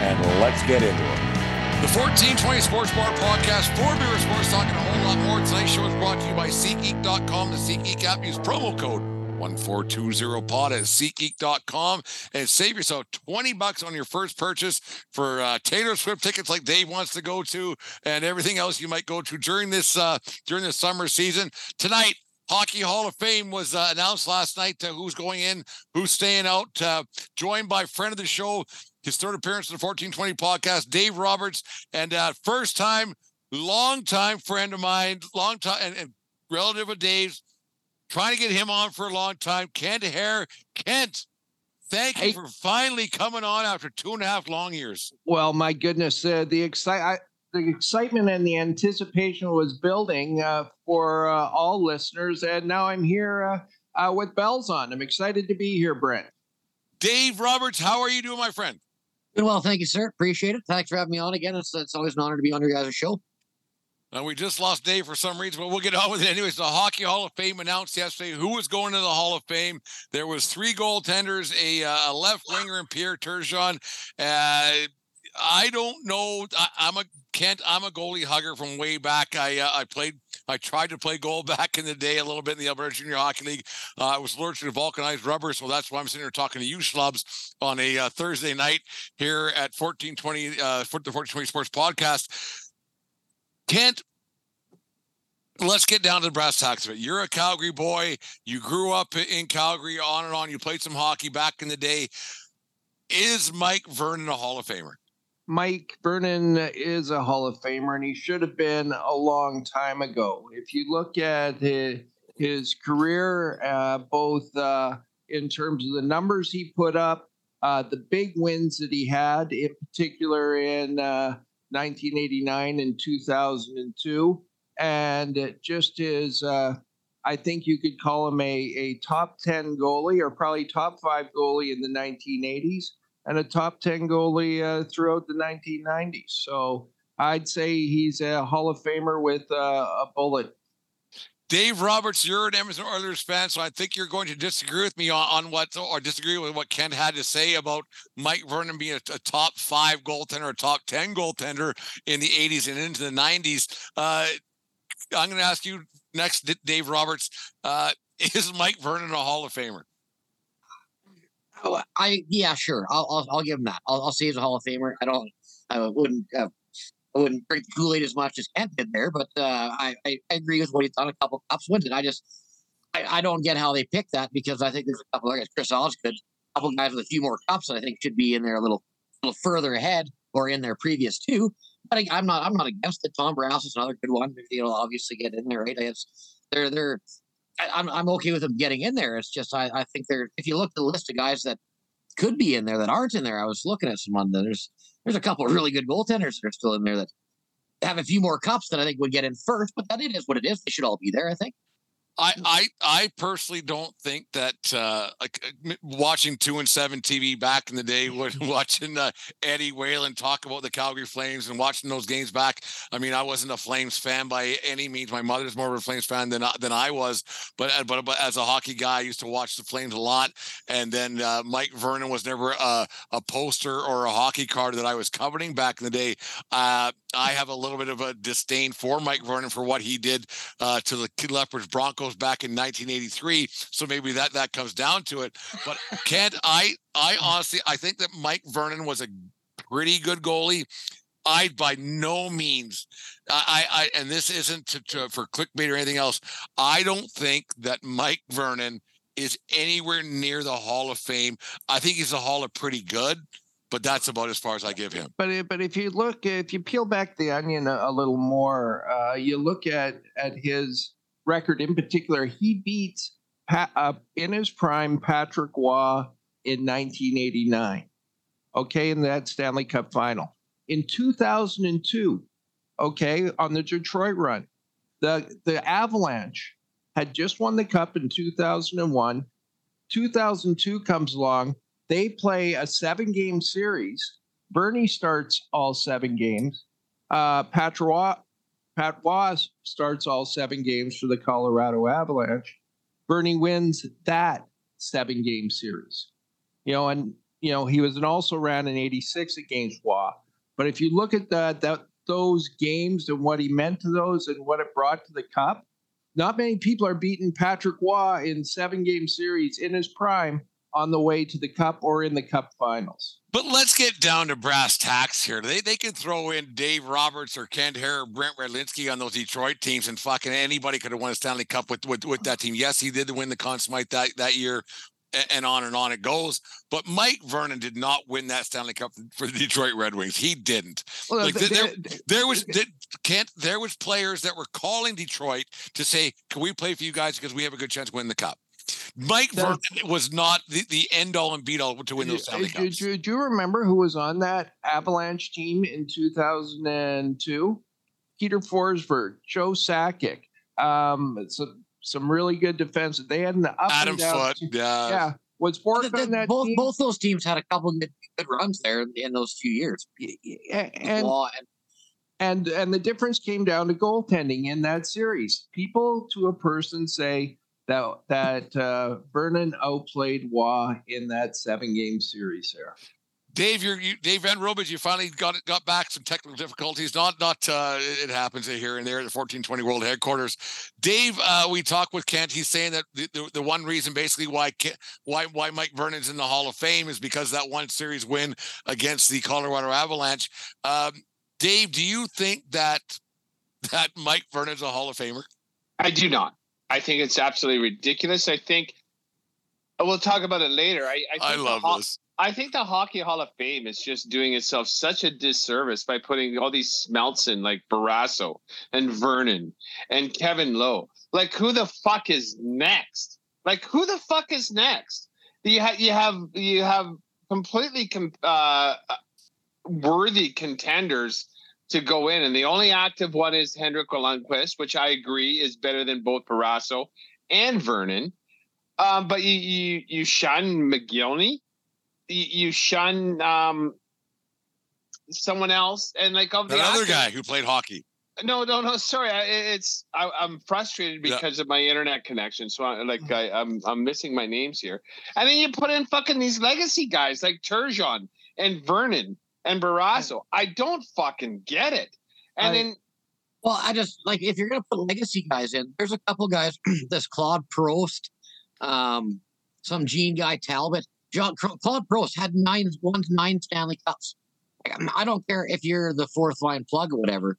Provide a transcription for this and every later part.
and let's get into it. The 1420 Sports Bar Podcast, for beer sports talking a whole lot more. Tonight's show is brought to you by SeatGeek.com. The SeatGeek app. Use promo code 1420pod at SeatGeek.com and save yourself 20 bucks on your first purchase for uh, Taylor Swift tickets like Dave wants to go to and everything else you might go to during this uh, during the summer season. Tonight, Hockey Hall of Fame was uh, announced last night. Uh, who's going in, who's staying out. Uh, joined by friend of the show, his third appearance in the 1420 podcast, Dave Roberts, and uh, first time, long time friend of mine, long time and, and relative of Dave's, trying to get him on for a long time. Kent Hehr, Kent. Thank you for finally coming on after two and a half long years. Well, my goodness, uh, the excite the excitement and the anticipation was building uh, for uh, all listeners, and now I'm here uh, uh, with bells on. I'm excited to be here, Brent. Dave Roberts, how are you doing, my friend? Well, thank you, sir. Appreciate it. Thanks for having me on again. It's, it's always an honor to be on your guys' show. Uh, we just lost Dave for some reason, but we'll get on with it anyways. The Hockey Hall of Fame announced yesterday who was going to the Hall of Fame. There was three goaltenders, a, uh, left winger, and Pierre Turgeon. Uh, I don't know. I, I'm a Kent. I'm a goalie hugger from way back. I uh, I played. I tried to play goal back in the day a little bit in the Alberta Junior Hockey League. Uh, I was allergic to vulcanized rubber, so that's why I'm sitting here talking to you schlubs on a uh, Thursday night here at 1420 uh, for the 1420 Sports Podcast. Kent, let's get down to the brass tacks of it. You're a Calgary boy. You grew up in Calgary, on and on. You played some hockey back in the day. Is Mike Vernon a Hall of Famer? Mike Vernon is a Hall of Famer, and he should have been a long time ago. If you look at his, his career, uh, both uh, in terms of the numbers he put up, uh, the big wins that he had, in particular in uh, 1989 and 2002, and just his, uh, I think you could call him a, a top 10 goalie or probably top five goalie in the 1980s and a top 10 goalie uh, throughout the 1990s. So I'd say he's a Hall of Famer with uh, a bullet. Dave Roberts, you're an Edmonton Oilers fan, so I think you're going to disagree with me on, on what, or disagree with what Kent had to say about Mike Vernon being a, a top five goaltender, a top 10 goaltender in the 80s and into the 90s. Uh, I'm going to ask you next, Dave Roberts. Uh, is Mike Vernon a Hall of Famer? Oh, I yeah, sure. I'll I'll, I'll give him that. I'll, I'll say he's a Hall of Famer. I don't. I wouldn't. Uh, I wouldn't drink Kool Aid as much as Kent did there, but uh, I, I I agree with what he's done. A couple cups wins it. I just I, I don't get how they picked that because I think there's a couple. Like Chris Osgood, a couple guys with a few more cups that I think should be in there a little little further ahead or in their previous two. But I, I'm not I'm not against it. Tom Browse is another good one. He'll obviously get in there, right? They're they're I, I'm I'm okay with them getting in there. It's just I, I think they're if you look at the list of guys that could be in there that aren't in there. I was looking at some on the, there's there's a couple really good goaltenders that are still in there that have a few more cups that I think would get in first, but that it is what it is. They should all be there, I think. I, I I personally don't think that uh, like uh, watching two and seven TV back in the day, watching uh, Eddie Whalen talk about the Calgary Flames and watching those games back. I mean, I wasn't a Flames fan by any means. My mother's more of a Flames fan than I- than I was, but uh, but but as a hockey guy, I used to watch the Flames a lot. And then uh, Mike Vernon was never a, a poster or a hockey card that I was coveting back in the day. I have a little bit of a disdain for Mike Vernon for what he did uh, to the Lethbridge Broncos back in 1983. So maybe that that comes down to it. But can't I? I honestly I think that Mike Vernon was a pretty good goalie. I by no means, I, I and this isn't to, to, for clickbait or anything else. I don't think that Mike Vernon is anywhere near the Hall of Fame. I think he's a Hall of pretty good, but that's about as far as I give him. But but if you look, if you peel back the onion a, a little more, uh, you look at at his record in particular. He beats pa- uh, in his prime Patrick Roy in 1989. okay, in that Stanley Cup final. In 2002, okay, on the Detroit run, the, the Avalanche had just won the cup in 2001. 2002 comes along. They play a seven game series. Vernie starts all seven games. Uh, Pat Was starts all seven games for the Colorado Avalanche. Vernie wins that seven game series. You know, and you know, he was an also ran in 86 against Roy. But if you look at that that those games and what he meant to those and what it brought to the cup, not many people are beating Patrick Roy in seven game series in his prime on the way to the cup or in the cup finals. But let's get down to brass tacks here. They they can throw in Dave Roberts or Kent Hehr or Brent Redlinski on those Detroit teams, and fucking anybody could have won a Stanley Cup with, with with that team. Yes, he did win the Conn Smythe that that year, and on and on it goes. But Mike Vernon did not win that Stanley Cup for the Detroit Red Wings. He didn't. Well, like there, there was can't there was players that were calling Detroit to say, "Can we play for you guys because we have a good chance to win the cup." Mike Vernon was not the, the end all and beat all to win those Stanley Cups. Do, do, do, you remember who was on that Avalanche team in 2002? Peter Forsberg, Joe Sakic, um, some some really good defense. They had an up Adam Foote, yeah, yeah. Was Ford on that both team? both those teams had a couple good, good runs there in those few years. And, and, and and the difference came down to goaltending in that series. People to a person say that that uh, Vernon outplayed Roy in that seven game series there. Dave, you're you, Dave Van Robert. You finally got got back some technical difficulties. Not not uh, it happens here and there at the 1420 World Headquarters. Dave, uh, we talked with Kent. He's saying that the, the, the one reason basically why why why Mike Vernon's in the Hall of Fame is because that one series win against the Colorado Avalanche. Um, Dave, do you think that that Mike Vernon's a Hall of Famer? I do not. I think it's absolutely ridiculous. I think we'll talk about it later. I I, I love ho- this. I think the Hockey Hall of Fame is just doing itself such a disservice by putting all these smelts in like Barrasso and Vernon and Kevin Lowe. Like who the fuck is next? Like who the fuck is next? You have you have you have completely com- uh, worthy contenders to go in. And the only active one is Henrik Lundqvist, which I agree is better than both Barrasso and Vernon. Um, but you, you you shun Mogilny, you, you shun um, someone else, and like of the other guy who played hockey. No, no, no. Sorry, I, it's I, am frustrated because yeah. of my internet connection. So I, like mm-hmm. I, I'm I'm missing my names here. And then you put in fucking these legacy guys like Turgeon and Vernon and Barrasso. I don't fucking get it. And I, then, well, I just like if you're gonna put legacy guys in, there's a couple guys. this Claude Provost, um, some Jean-Guy Talbot. John Claude Provost had nine won nine Stanley Cups. I don't care if you're the fourth line plug or whatever.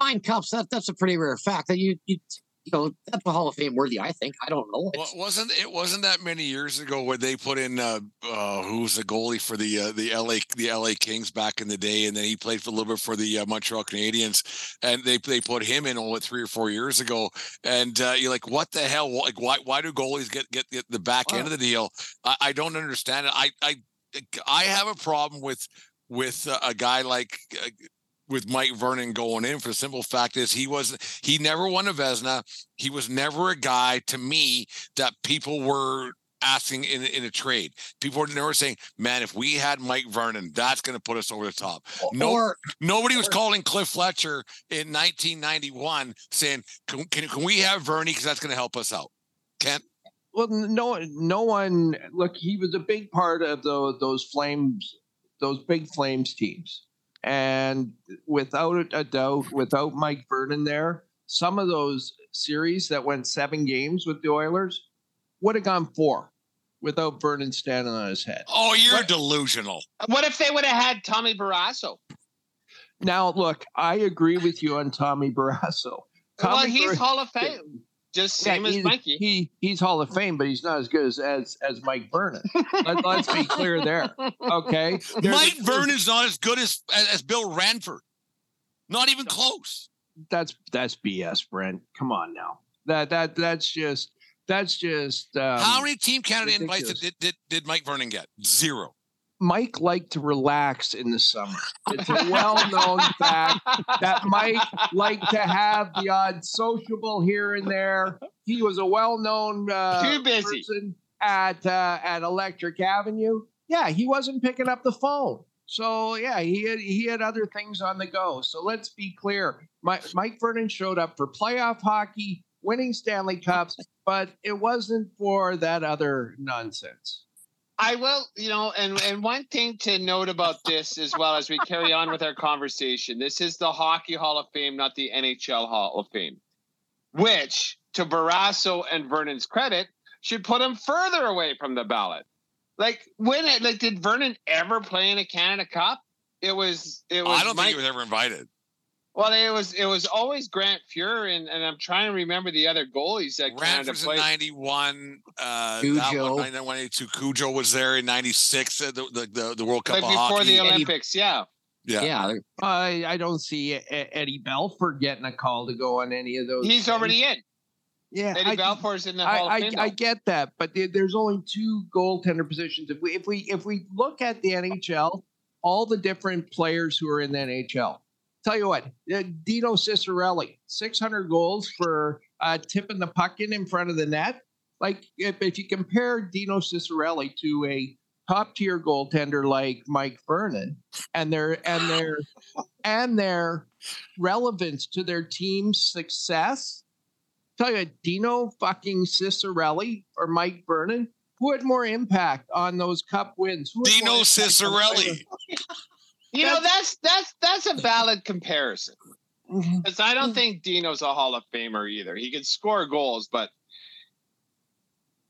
Nine cups. That that's a pretty rare fact. That you you you know that's a Hall of Fame worthy. I think. I don't know. Well, wasn't it wasn't that many years ago where they put in uh, uh who's the goalie for the uh, the LA the LA Kings back in the day, and then he played for a little bit for the uh, Montreal Canadiens, and they they put him in only three or four years ago, and uh, you're like, what the hell? Like, why why do goalies get get, get the back wow. end of the deal? I, I don't understand it. I I I have a problem with with uh, a guy like uh, with Mike Vernon going in for the simple fact is he was he never won a Vezina. He was never a guy to me that people were asking in, in a trade. People were never saying, "Man, if we had Mike Vernon, that's going to put us over the top." No, or, nobody was calling Cliff Fletcher in 1991 saying, "Can, can, can we have Vernie because that's going to help us out?" Kent. Well, no, no one. Look, he was a big part of the, those Flames, those big Flames teams. And without a doubt, without Mike Vernon there, some of those series that went seven games with the Oilers would have gone four without Vernon standing on his head. Oh, you're what, delusional. What if they would have had Tommy Barrasso? Now, look, I agree with you on Tommy Barrasso. Tommy well, he's Bar- Hall of Fame just same yeah, as Mikey. He he's Hall of Fame, but he's not as good as as, as Mike Vernon. Let, us be clear there. Okay, There's Mike a, Vernon's not as good as as Bill Ranford. Not even close. That's that's BS, Brent. Come on now. That that that's just that's just. Um, How many Team Canada ridiculous. invites did, did did Mike Vernon get? Zero. Mike liked to relax in the summer. It's a well-known fact that Mike liked to have the odd sociable here and there. He was a well-known uh, Too busy. person at uh, at Electric Avenue. Yeah, he wasn't picking up the phone. So yeah, he had he had other things on the go. So let's be clear. Mike, Mike Vernon showed up for playoff hockey, winning Stanley Cups, but it wasn't for that other nonsense. I will, you know, and and one thing to note about this as well as we carry on with our conversation, this is the Hockey Hall of Fame, not the NHL Hall of Fame, which, to Barrasso and Vernon's credit, should put him further away from the ballot. Like when it, like, did Vernon ever play in a Canada Cup? It was, it was. I don't Mike- think he was ever invited. Well, it was, it was always Grant Fuhr, and, and I'm trying to remember the other goalies that Canada Ranford's in 91. Uh, that Cujo. one, 91, 82. Cujo was there in 96, uh, the, the, the, the World Cup Like of before hockey. the Olympics, yeah. yeah. Yeah, I I don't see Eddie Belfour getting a call to go on any of those. He's things. already in. yeah. Eddie I- Belfour's in the I, Hall of I, I get that, but there- there's only two goaltender positions. If we if we if we look at the NHL, all the different players who are in the NHL. Tell you what, uh, Dino Ciccarelli, 600 goals for uh, tipping the puck in in front of the net. Like if, if you compare Dino Ciccarelli to a top tier goaltender like Mike Vernon, and their and their and their relevance to their team's success, tell you, Dino fucking Ciccarelli or Mike Vernon, who had more impact on those cup wins? Dino more impact on Ciccarelli. You know, that's that's that's a valid comparison. Mm-hmm. Because I don't mm-hmm. think Dino's a Hall of Famer either. He can score goals, but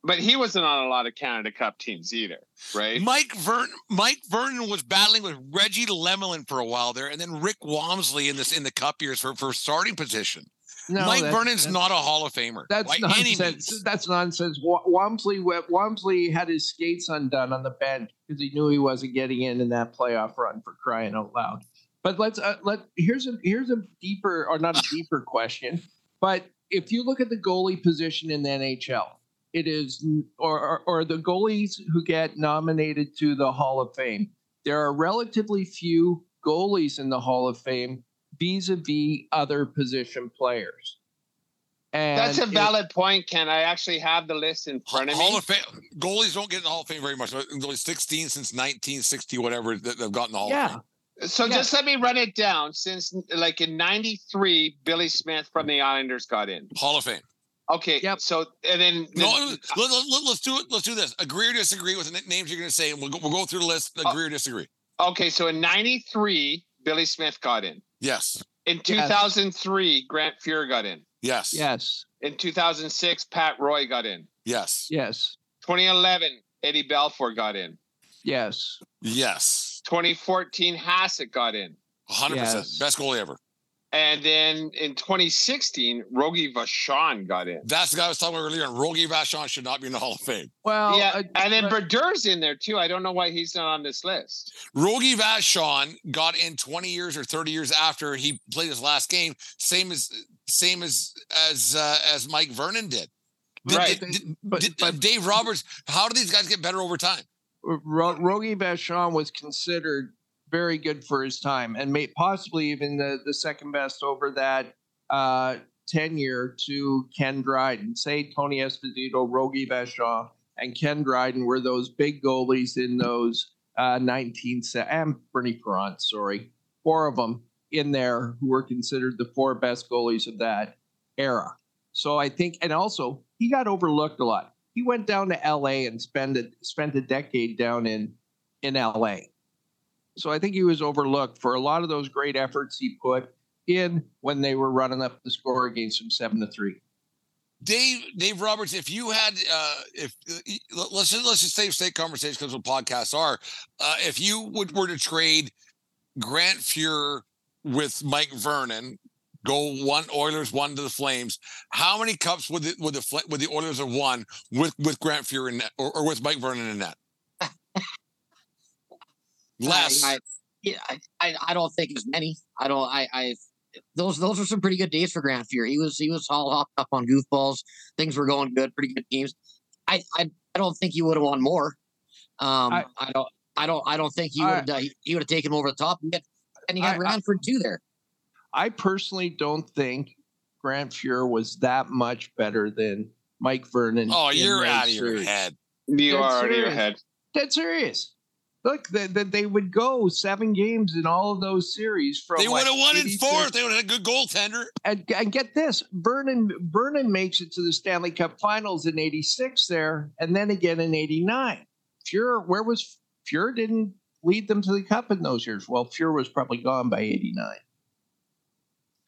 but he wasn't on a lot of Canada Cup teams either, right? Mike Vernon, Mike Vernon was battling with Reggie Lemelin for a while there, and then Rick Wamsley in this in the Cup years for, for starting position. No, Mike that's- Vernon's that's- not a Hall of Famer. That's nonsense. That's nonsense. Wa- Wamsley Wamsley had his skates undone on the bench because he knew he wasn't getting in in that playoff run for crying out loud. But let's uh, let here's a here's a deeper or not a deeper question, but if you look at the goalie position in the NHL, it is or or, or the goalies who get nominated to the Hall of Fame. There are relatively few goalies in the Hall of Fame vis-a-vis other position players. And That's a it- valid point, Ken. I actually have the list in front of Hall me. of Fame goalies don't get in the Hall of Fame very much. Only 16 since 1960, whatever that they've gotten the Hall of yeah. Fame. So Yeah. just let me run it down. Since like in '93, Billy Smith from the Islanders got in. Hall of Fame. Okay, Yep. so and then No, let, us do it. Let's do this. Agree or disagree with the names you're going to say, and we'll go, we'll go through the list. Oh. Agree or disagree. okay, so in '93, Billy Smith got in. Yes. In 2003, Grant Fuhr got in. Yes. Yes. In 2006, Pat Roy got in. Yes. Yes. 2011, Eddie Belfour got in. Yes. Yes. 2014, Hasek got in. 100%. Yes. Best goalie ever. And then in 2016, Rogie Vachon got in. That's the guy I was talking about earlier. And Rogie Vachon should not be in the Hall of Fame. Well, yeah, uh, and then but- Berdur's in there too. I don't know why he's not on this list. Rogie Vachon got in 20 years or 30 years after he played his last game, same as same as as uh, as Mike Vernon did. Did- Right. did- did- but, did- but Dave Roberts, how do these guys get better over time? Ro- Rogie Vachon was considered very good for his time and possibly even the, the second best over that uh, tenure to Ken Dryden. Say Tony Esposito, Rogie Vachon, and Ken Dryden were those big goalies in those uh, 19 and Bernie Parent, sorry, four of them in there who were considered the four best goalies of that era. So I think, and also he got overlooked a lot. He went down to L.A. and spent a, spent a decade down in in L.A. So I think he was overlooked for a lot of those great efforts he put in when they were running up the score against him seven to three. Dave Dave Roberts, if you had uh if uh, let's just let's just save state conversations because what podcasts are. Uh if you would were to trade Grant Fuhr with Mike Vernon, go one Oilers, one to the Flames, how many cups would the would the Fla- would the Oilers have won with with Grant Fuhr in net or, or with Mike Vernon in net? Less. I, I, yeah, I, I, I don't think as many. I don't. I, I those those are some pretty good days for Grant Fuhr. He was he was all hopped up on goofballs. Things were going good, pretty good games. I I, I don't think he would have won more. Um, I- I, don't. I don't. I don't think he I- would. Uh, he would have taken him over the top. And, yet- and you I- had I- Ranford too there. I personally don't think Grant Fuhr was that much better than Mike Vernon. Oh, you're those out of your head. You Dead are out of your head. Dead serious. Look, that that they would go seven games in all of those series from They what, would have won in 86 fourth. They would have had a good goaltender. And, and get this, Vernon Vernon makes it to the Stanley Cup Finals in '86 there, and then again in '89. Fuhr, where was Fuhr? Didn't lead them to the cup in those years. Well, Fuhr was probably gone by '89.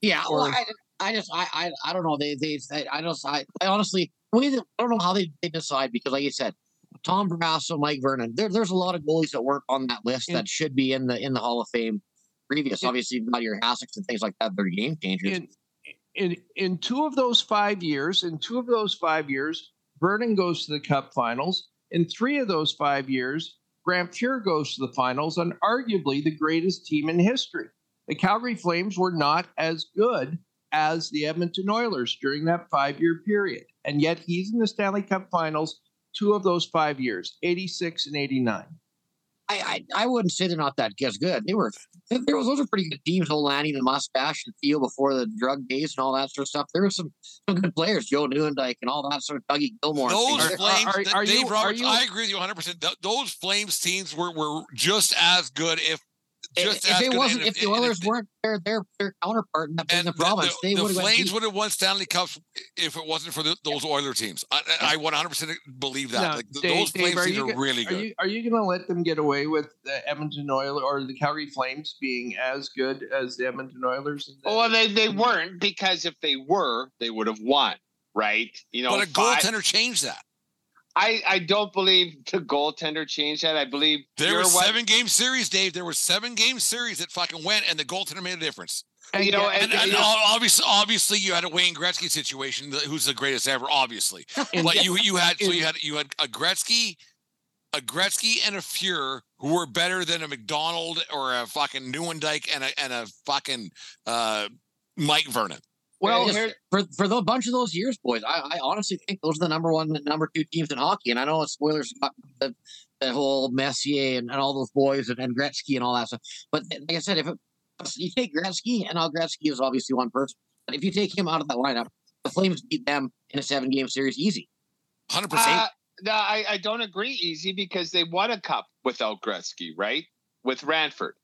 Yeah, well, I, I just, I, I, I don't know. They, they, I, I just, I, I honestly, the way that- I don't know how they, they decide because, like you said, Tom Barrasso, Mike Vernon, there, there's a lot of goalies that weren't on that list that should be in the in the Hall of Fame. Previous, In- obviously, not your Haseks and things like that. They're game changers. in in in two of those five years, in two of those five years, Vernon goes to the Cup Finals. In three of those five years, Grant Fuhr goes to the finals, on arguably the greatest team in history. The Calgary Flames were not as good as the Edmonton Oilers during that five-year period, and yet he's in the Stanley Cup Finals two of those five years, '86 and '89. I, I, I wouldn't say they're not that as good. They were, there was those are pretty good teams. Old the mustache and Theo before the drug days and all that sort of stuff. There were some, some good players, Joe Nieuwendyk and all that sort of Dougie Gilmour. and Those things. Are- Flames, are- that are Dave you- are Roberts, you- I agree with you 100%. Th- those Flames teams were, were just as good, if just if as it wasn't, and if the and Oilers weren't their their their counterpart in, that, in and the the, province, the, they the would have Flames would have won Stanley Cups if it wasn't for the, those Oiler teams. I, I I 100% believe that. Now, like, Dave- those Dave, Flames are teams you are go- really Are good. you are you going to let them get away with the Edmonton Oilers or the Calgary Flames being as good as the Edmonton Oilers? in? Well, they, they weren't because if they were, they would have won, right? You know, but a five- goaltender changed that. I, I don't believe the goaltender changed that. I believe There you're were what- seven game series, Dave. There were seven game series that fucking went, and the goaltender made a difference. you know, And, and, and and- obviously, obviously, you had a Wayne Gretzky situation, who's the greatest ever, obviously. And- But you you had so you had you had a Gretzky, a Gretzky and a Fuhr who were better than a McDonald or a fucking Nieuwendyk and a and a fucking uh, Mike Vernon. Well, Yes, for for the bunch of those years, boys. I, I honestly think those are the number one, number two teams in hockey. And I know it's Oilers got the, the whole Messier and, and all those boys and, and Gretzky and all that stuff. But like I said, if it, you take Gretzky, and now Gretzky is obviously one person, but if you take him out of that lineup, the Flames beat them in a seven game series easy. Hundred percent. uh, no, I, I don't agree, easy, because they won a cup without Gretzky, right? With Ranford,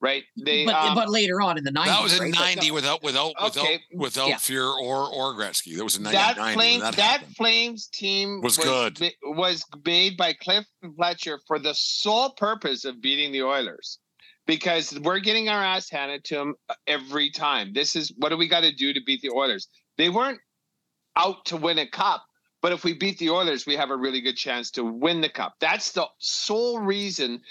right? They but um, but later on in the nineties, That was in right? ninety without without without Okay. without Yeah. Fuhr or or Gretzky. That was in that ninety nine. Flames That, that. Flames team Was good. ma- was made by Cliff Fletcher for the sole purpose of beating the Oilers. Because we're getting our ass handed to them every time. This is what do we got to do to beat the Oilers? They weren't out to win a cup, but if we beat the Oilers, we have a really good chance to win the cup. That's the sole reason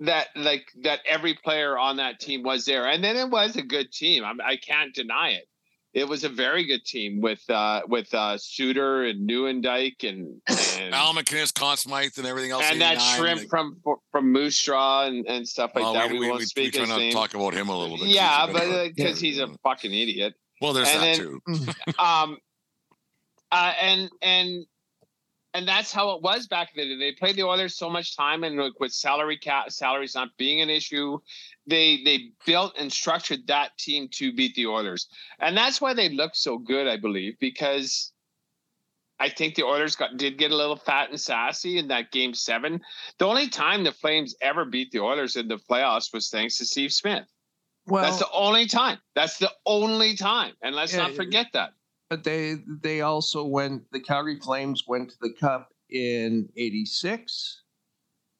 that like that every player on that team was there. And then it was a good team. I'm, I can't deny it it was a very good team with uh with uh Suter and Nieuwendyk and and, Al MacInnis, Conn Smythe, and everything else. and that shrimp like- from from Moose Jaw and, and stuff like well, that. we, We, we, won't we, we speak try his not name. talk about him a little bit. Yeah, but bit of a- because he's a fucking idiot. well, there's and that then- too. Um, uh, and and and that's how it was back then. They played the Oilers so much time, and like, with salary cap salaries not being an issue, they they built and structured that team to beat the Oilers, and that's why they look so good, I believe, because I think the Oilers got did get a little fat and sassy in that game seven. The only time the Flames ever beat the Oilers in the playoffs was thanks to Steve Smith. well, That's the only time. That's the only time, and let's Yeah, not forget that. But they they also went. The Calgary Flames went to the Cup in '86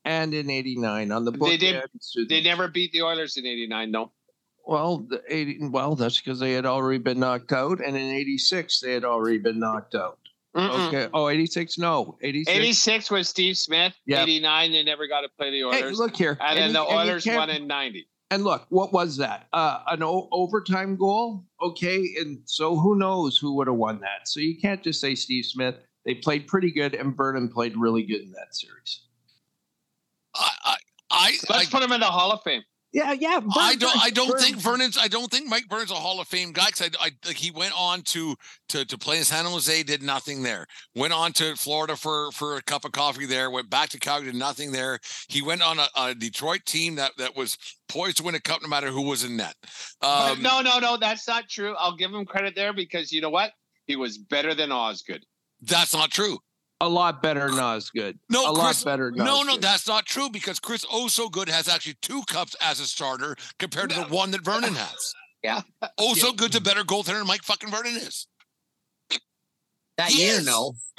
and in '89 on the book. They did- They never beat the Oilers in '89, though. Well, the 80, well, that's because they had already been knocked out, and in '86 they had already been knocked out. Mm-mm. Okay. Oh, 86? No, 86. 86 was Steve Smith. Yeah. 89, they never got to play the Hey, Oilers. look here. and then you- the Oilers won in 90. And look, what was that? Uh, an o- overtime goal? Okay. And so who knows who would have won that? So you can't just say Steve Smith. They played pretty good, and Burnham played really good in that series. I, I, I, Let's I- put him in the Hall of Fame. Yeah, yeah. I don't. I don't Vern- think Vernon's. I don't think Mike Burns a Hall of Fame guy because I, I like he went on to to to play in San Jose, did nothing there. Went on to Florida for for a cup of coffee there. Went back to Calgary, did nothing there. He went on a, a Detroit team that that was poised to win a cup no matter who was in net. Um, no, no, no, that's not true. I'll give him credit there because you know what? He was better than Osgood. that's not true. A lot better than Osgood. No, a Chris- lot better. No, no, Osgood. that's not true because Chris Oh So Good has actually two cups as a starter compared to the one that Vernon has. Yeah. Oh So Good's a better goaltender than Mike fucking Vernon is. that He year. is. No,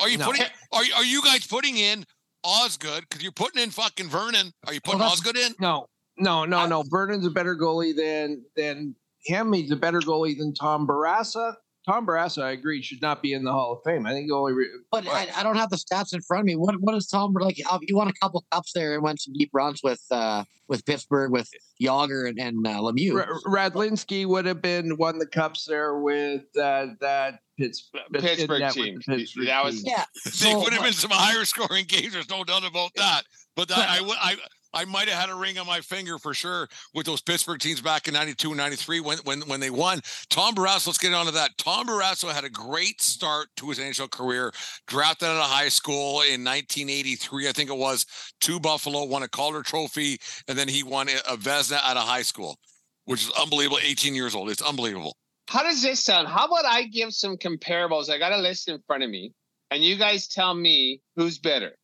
Are you No. putting? Are you- are you guys putting in Osgood because you're putting in fucking Vernon? Are you putting that's- Osgood in? No, no, no, I- no. Vernon's a better goalie than than him. He's a better goalie than Tom Barrasso. Tom Barrasso, I agree, should not be in the Hall of Fame. I think the only re- but I, I don't have the stats in front of me. What what is Tom like? uh, You won a couple cups there and went some deep runs with uh with Pittsburgh with Jagr and, and uh, Lemieux. Ra- Radlinski would have been won the cups there with that that Pitts, Pittsburgh team. Pittsburgh That was- team. yeah, They so, would have been some higher scoring games. There's no doubt about that. But that, I would. I. I might have had a ring on my finger for sure with those Pittsburgh teams back in 92 and 93 when, when, when they won. Tom Barrasso, let's get on to that. Tom Barrasso had a great start to his NHL career, drafted out of high school in 1983, I think it was, to Buffalo, won a Calder Trophy, and then he won a Vezina out of high school, which is unbelievable. 18 years old. It's unbelievable. How does this sound? How about I give some comparables? I got a list in front of me, and you guys tell me who's better,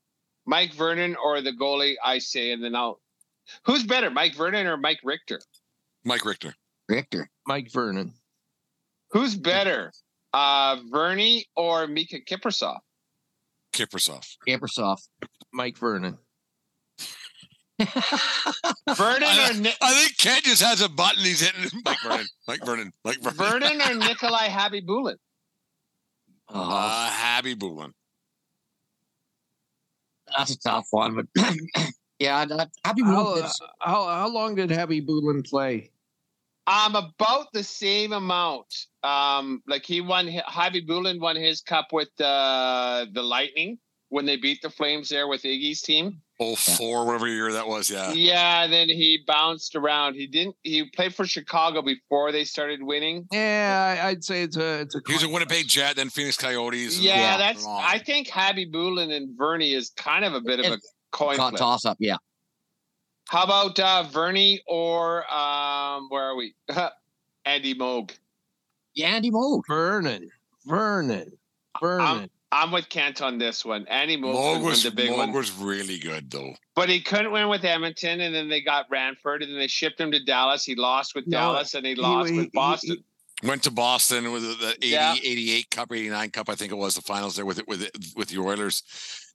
Mike Vernon or the goalie I say, and then I'll. Who's better, Mike Vernon or Mike Richter? Mike Richter. Richter. Mike Vernon. Who's better, uh, Vernie or Miikka Kiprusoff? Kiprusoff. Gabersoff. Mike Vernon. Vernon or Ni- I think Ken just has a button he's hitting. Mike Vernon. Mike Vernon. Mike Vernon. Vernon or Nikolai Khabibulin? Oh, Uh, Khabibulin. That's a tough one, but yeah, that, happy How, uh, how, how long did Khabibulin play? Um, about the same amount. Um, like he won, Khabibulin won his cup with uh, the Lightning when they beat the Flames there with Iggy's team. Oh, four, whatever year that was. Yeah. Yeah, then he bounced around. He didn't. He played for Chicago before they started winning. Yeah, I- I'd say it's a it's a. He was a Winnipeg Jet, then Phoenix Coyotes. Yeah, Yeah. that's. Long. I think Khabibulin and Vernie is kind of a bit of a coin flip. toss up. Yeah, How about uh, Vernie or um, where are we? Andy Moog. yeah, Andy Moog. Vernon. Vernon. Vernon. I'm with Kent on this one. Andy Moog, Moog was was, the big Moog one. was really good, though. But he couldn't win with Edmonton, and then they got Ranford, and then they shipped him to Dallas. He lost with No, Dallas, and he lost he- with he- Boston. Went to Boston with the 80, Yeah. 88 Cup, 89 Cup, I think it was the finals there with it with it, with the Oilers.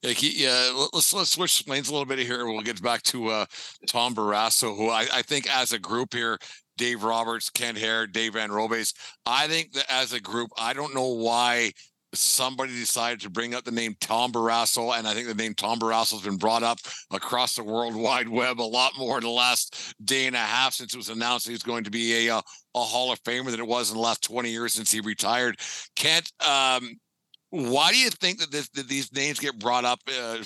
Like he, yeah, let's let's switch lanes a little bit here. We'll get back to uh, Tom Barrasso, who I, I think as a group here, Dave Roberts, Kent Hehr, Dave Van Robes. I think that as a group, I don't know why somebody decided to bring up the name Tom Barrasso, and I think the name Tom Barrasso has been brought up across the World Wide Web a lot more in the last day and a half since it was announced he's going to be a uh, a Hall of Famer than it was in the last 20 years since he retired. Kent, um, why do you think that, this, that these names get brought up uh,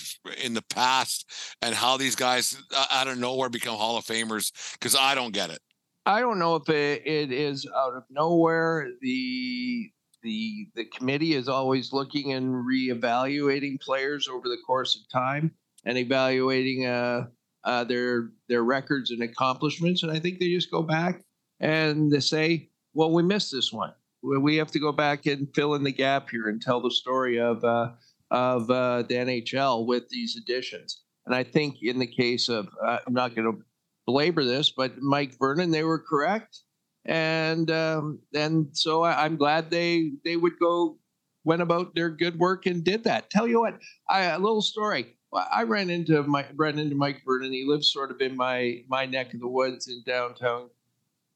in the past and how these guys uh, out of nowhere become Hall of Famers? Because I don't get it. I don't know if it, it is out of nowhere. The the the committee is always looking and reevaluating players over the course of time and evaluating uh, uh, their their records and accomplishments. And I think they just go back and they say, "Well, we missed this one. We have to go back and fill in the gap here and tell the story of uh, of uh, the NHL with these additions." And I think in the case of, uh, I'm not going to belabor this, but Mike Vernon, they were correct, and um, and so I, I'm glad they they would go went about their good work and did that. Tell you what, I, a little story. I ran into my ran into Mike Vernon. He lives sort of in my my neck of the woods in downtown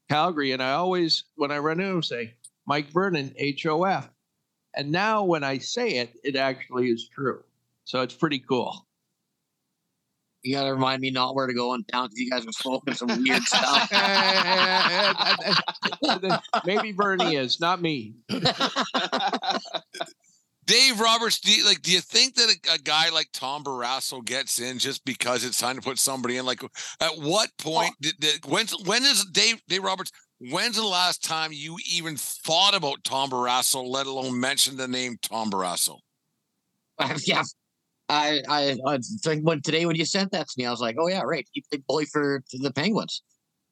Calgary, and I always when I run into him say Mike Vernon H O F, and now when I say it, it actually is true. So it's pretty cool. You got to remind me not where to go in town because you guys are smoking some weird stuff. Maybe Bernie is, not me. Dave Roberts, do you, like, do you think that a, a, guy like Tom Barrasso gets in just because it's time to put somebody in? Like, at what point did, did when when is Dave Dave Roberts? When's the last time you even thought about Tom Barrasso, let alone mention the name Tom Barrasso? Yeah, I I, I think when today when you sent that to me, I was like, oh yeah, right, he played bully for the Penguins.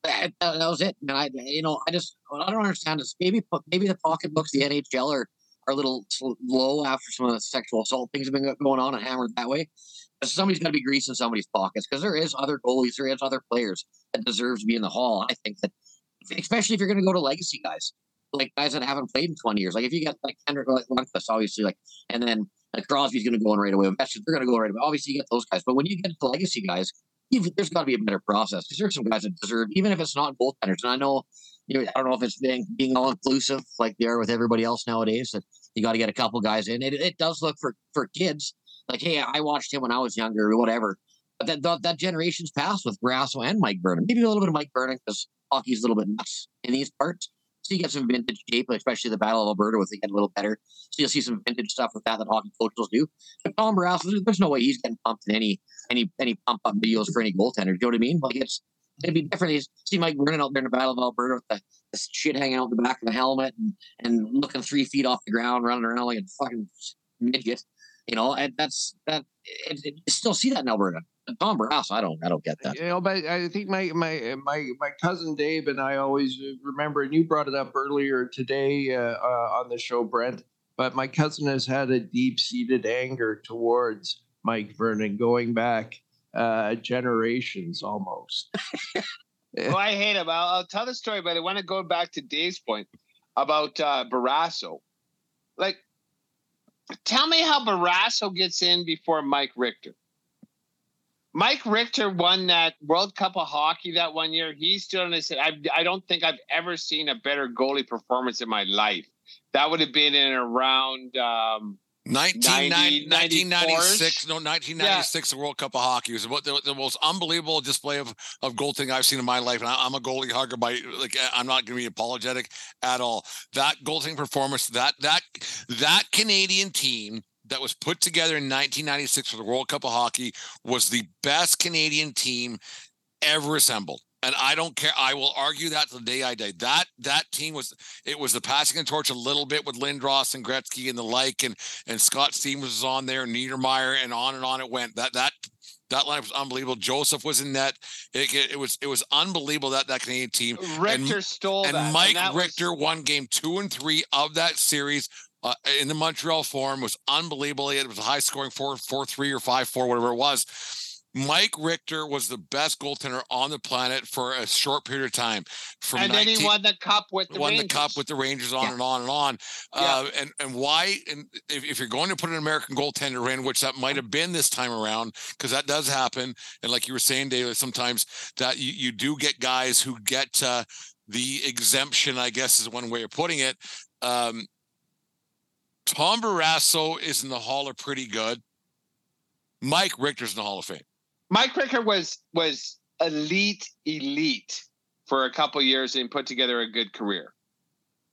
That, that, was it. And I, you know, I just I don't understand this. Maybe maybe the pocketbooks, the NHL are are a little low after some of the sexual assault things have been going on and hammered that way. Somebody's got to be greasing somebody's pockets because there is other goalies, there is other players that deserves to be in the hall. I think that, especially if you're going to go to legacy guys, like guys that haven't played in 20 years. Like if you get like Henrik Lundqvist, obviously, like, and then like Crosby's going to go in right away. They're going to go right away. Obviously, you get those guys. But when you get to legacy guys, there's got to be a better process because there's some guys that deserve, even if it's not goaltenders. And I know, you know, I don't know if it's being being all inclusive like they are with everybody else nowadays. That you got to get a couple guys in. It, it does look for for kids like, hey, I watched him when I was younger or whatever. But that that, that generation's passed with Grasso and Mike Vernon. Maybe a little bit of Mike Vernon because hockey's a little bit nuts in these parts. So you get some vintage tape, especially the Battle of Alberta, with it get a little better. So you'll see some vintage stuff with that that hockey coaches do. But Tom Barrasso, there's no way he's getting pumped in any any any pump up videos for any goaltender. You know what I mean? Like it's it'd be different. See Mike running out there in the Battle of Alberta with the, the shit hanging out the back of the helmet and, and looking three feet off the ground, running around like a fucking midget. You know, and that's that. It, it, you still see that in Alberta. Tom Barrasso, I don't, I don't get that. You know, but I think my my my my cousin Dave and I always remember, and you brought it up earlier today uh, uh, on the show, Brent. But my cousin has had a deep seated anger towards Mike Vernon going back uh, generations almost. well, I hate him. I'll, I'll, tell the story, but I want to go back to Dave's point about uh, Barrasso. Like, tell me how Barrasso gets in before Mike Richter. Mike Richter won that World Cup of Hockey that one year. He's still on his. I, I don't think I've ever seen a better goalie performance in my life. That would have been in around um, 1996, no, 1996, yeah. the World Cup of Hockey was the, the, most unbelievable display of, of goaltending I've seen in my life. And I, am a goalie hugger by like, I'm not going to be apologetic at all. That goaltending performance, that, that, that Canadian team that was put together in 1996 for the World Cup of Hockey was the best Canadian team ever assembled and I don't care. I will argue that to the day I die. That that team was it was the passing the torch a little bit with Lindros and Gretzky and the like, and and Scott Stevens was on there, Niedermayer, and on and on it went. That that that lineup was unbelievable. Joseph was in net. It, it, it was it was unbelievable that that Canadian team. Richter and, stole and that, Mike and Richter was... won game two and three of that series. Uh, in the Montreal Forum was unbelievable. It was a high scoring four four three or five four whatever it was Mike Richter was the best goaltender on the planet for a short period of time. From and 19, then he won the cup with the won Rangers. the cup with the Rangers on yeah. and on and on. Yeah. Uh, and and why? And if, if, you're going to put an American goaltender in, which that might have been this time around, because that does happen. And like you were saying, David, sometimes that you, you do get guys who get uh, the exemption. I guess is one way of putting it. Um, Tom Barrasso is in the Hall of Pretty Good. Mike Richter's in the Hall of Fame. Mike Richter was was elite, elite for a couple years and put together a good career,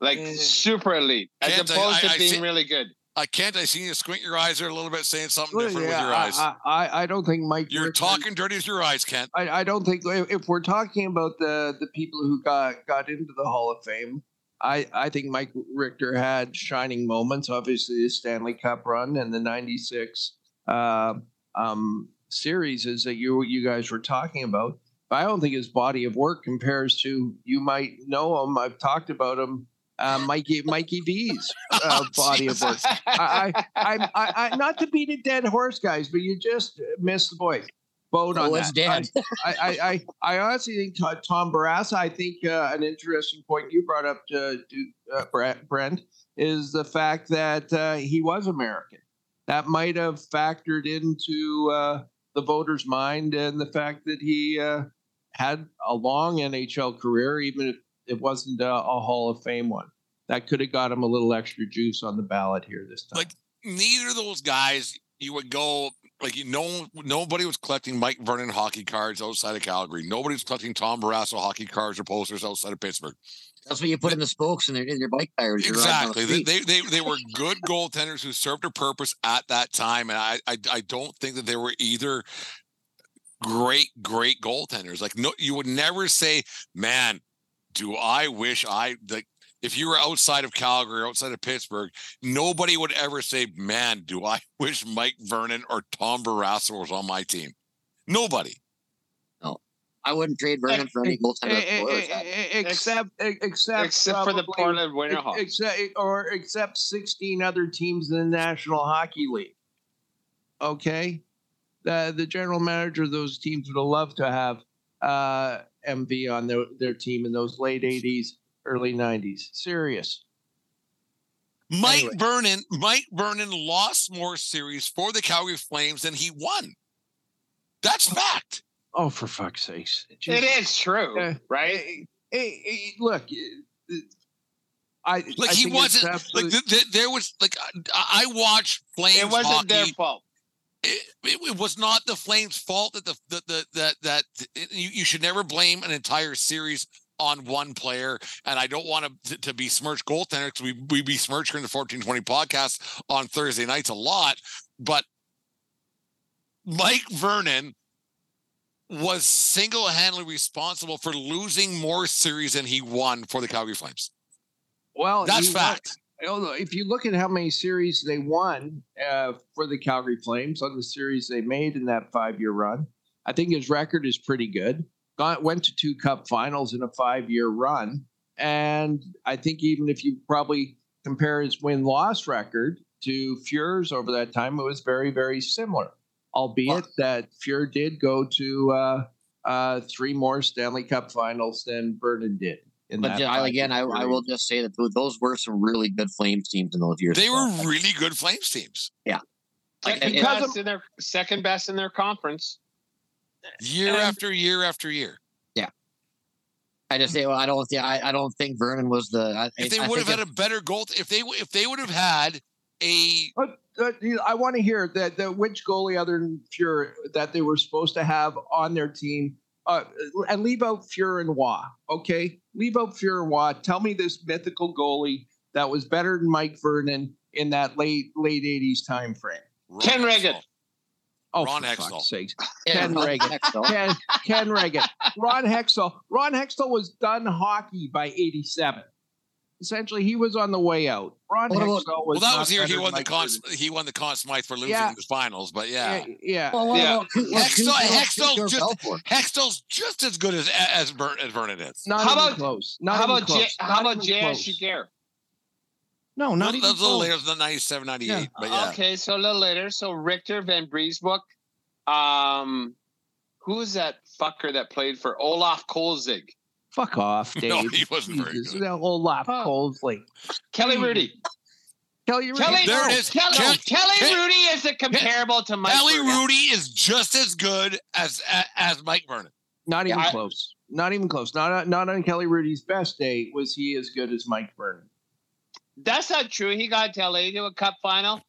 like mm. super elite, as Can't opposed I, I, to being see, really good. I can't. I see you squint your eyes there a little bit, saying something well, different yeah, with your eyes. I, I, I don't think Mike. You're Ricker, talking dirty with your eyes, Kent. I, I don't think if we're talking about the the people who got got into the Hall of Fame, I I think Mike Richter had shining moments. Obviously, the Stanley Cup run and the '96 uh, um, series is that you you guys were talking about. I don't think his body of work compares to you might know him. I've talked about him. Uh, Mikey Mikey D's uh, oh, body of work. I, I, I, I, not to beat a dead horse, guys, but you just missed the point. Boat on that. Dead. I, I, I, I, honestly think Tom Barrasso. I think uh, an interesting point you brought up to, to uh, Brent is the fact that uh, he was American. That might have factored into uh, the voters' mind and the fact that he uh, had a long NHL career, even if it wasn't a, a Hall of Fame one. That could have got him a little extra juice on the ballot here this time. Like neither of those guys, you would go like you know, nobody was collecting Mike Vernon hockey cards outside of Calgary. Nobody was collecting Tom Barrasso hockey cards or posters outside of Pittsburgh. That's what you put in the spokes in their in their bike tires. you're riding down the Exactly. They, they they they were good goaltenders who served a purpose at that time, and I I, I don't think that they were either great great goaltenders. Like no, you would never say, "Man, do I wish I like." If you were outside of Calgary, outside of Pittsburgh, nobody would ever say, "Man, do I wish Mike Vernon or Tom Barrasso was on my team." Nobody. No, I wouldn't trade Vernon for any goaltender. Eh, the eh, Oilers eh, had. eh, Except, eh, except, Except for the probably- Portland Winterhawks. except or except 16 other teams in the National Hockey League. Okay, the the general manager of those teams would have loved to have uh, MV on their their team in those late 80s, early 90s. Serious. Mike Anyway. Vernon, Mike Vernon lost more series for the Calgary Flames than he won. That's oh. fact. Oh, for fuck's sakes! It is true, Yeah. right? Hey, hey, hey, look, I Like I he wasn't like th- th- there was like I, I watched Flames It wasn't hockey. their fault. it, it, it was not the Flames' fault that the, the, the that that you, you should never blame an entire series on one player. And I don't want to to besmirch goaltender because we we besmirch her in the fourteen twenty podcast on Thursday nights a lot. But Mike Vernon was single handedly responsible for losing more series than he won for the Calgary Flames. well, That's fact. although if you look at how many series they won uh, for the Calgary Flames on the series they made in that five-year run, I think his record is pretty good. Got, went to two Cup Finals in a five-year run, and I think even if you probably compare his win-loss record to Fuhr's over that time, it was very, very similar. Albeit that Fuhr did go to uh, uh, three more Stanley Cup Finals than Vernon did. In But that yeah, again, I, I will just say that those were some really good Flames teams in those years. They were really good Flames teams. Like, Second it- because best in their second best in their conference. Year And- after year after year. Yeah, I just say, well, I don't think I, I don't think Vernon was the. I, if they I would have think had a better goal, if they if they would have had a But uh, I want to hear that, that which goalie other than Fuhr that they were supposed to have on their team, uh, and leave out Fuhr and Wah. Okay, leave out Fuhr and Wah. Tell me this mythical goalie that was better than Mike Vernon in that late late '80s time frame. Ken Wregget. Hextall. Oh, Ron for Hextall. fuck's sakes. Ken Ron Reagan. Ken, Ken Wregget, Ron Hextall. Ron Hextall was done hockey by '87. Essentially, he was on the way out. Ron What about- Hextall was. Well, that not was here. He won the Mike Conn. He won the Conn Smythe for losing Yeah. the finals. But yeah, Yeah, yeah. Well, what Yeah. about Hextall- Hextall's just- Hextall's just as good as as, Ver- as Vernon is. Not How about- close. Not how even about J, close. how about even J.S. Giguere? No, not That even was a little later than 97, 98. But yeah, Okay, so a little later. So Richter Vanbiesbrouck. Um, who is that fucker that played for Olaf Kolzig? Fuck off, Dave. No, he wasn't very good. That whole lot Huh. Coldsley. Kelly Hmm. Hrudey. Kelly, Hrudey. Kelly, There it no, is. Kelly, Kelly- Kelly Kelly- Hrudey is a comparable to Mike. Kelly Vernon. Hrudey is just as good as as, as Mike Vernon. Not even Yeah, I- close. Not even close. Not not on Kelly Hrudey's best day was he as good as Mike Vernon. That's not true. He got to LA to a cup final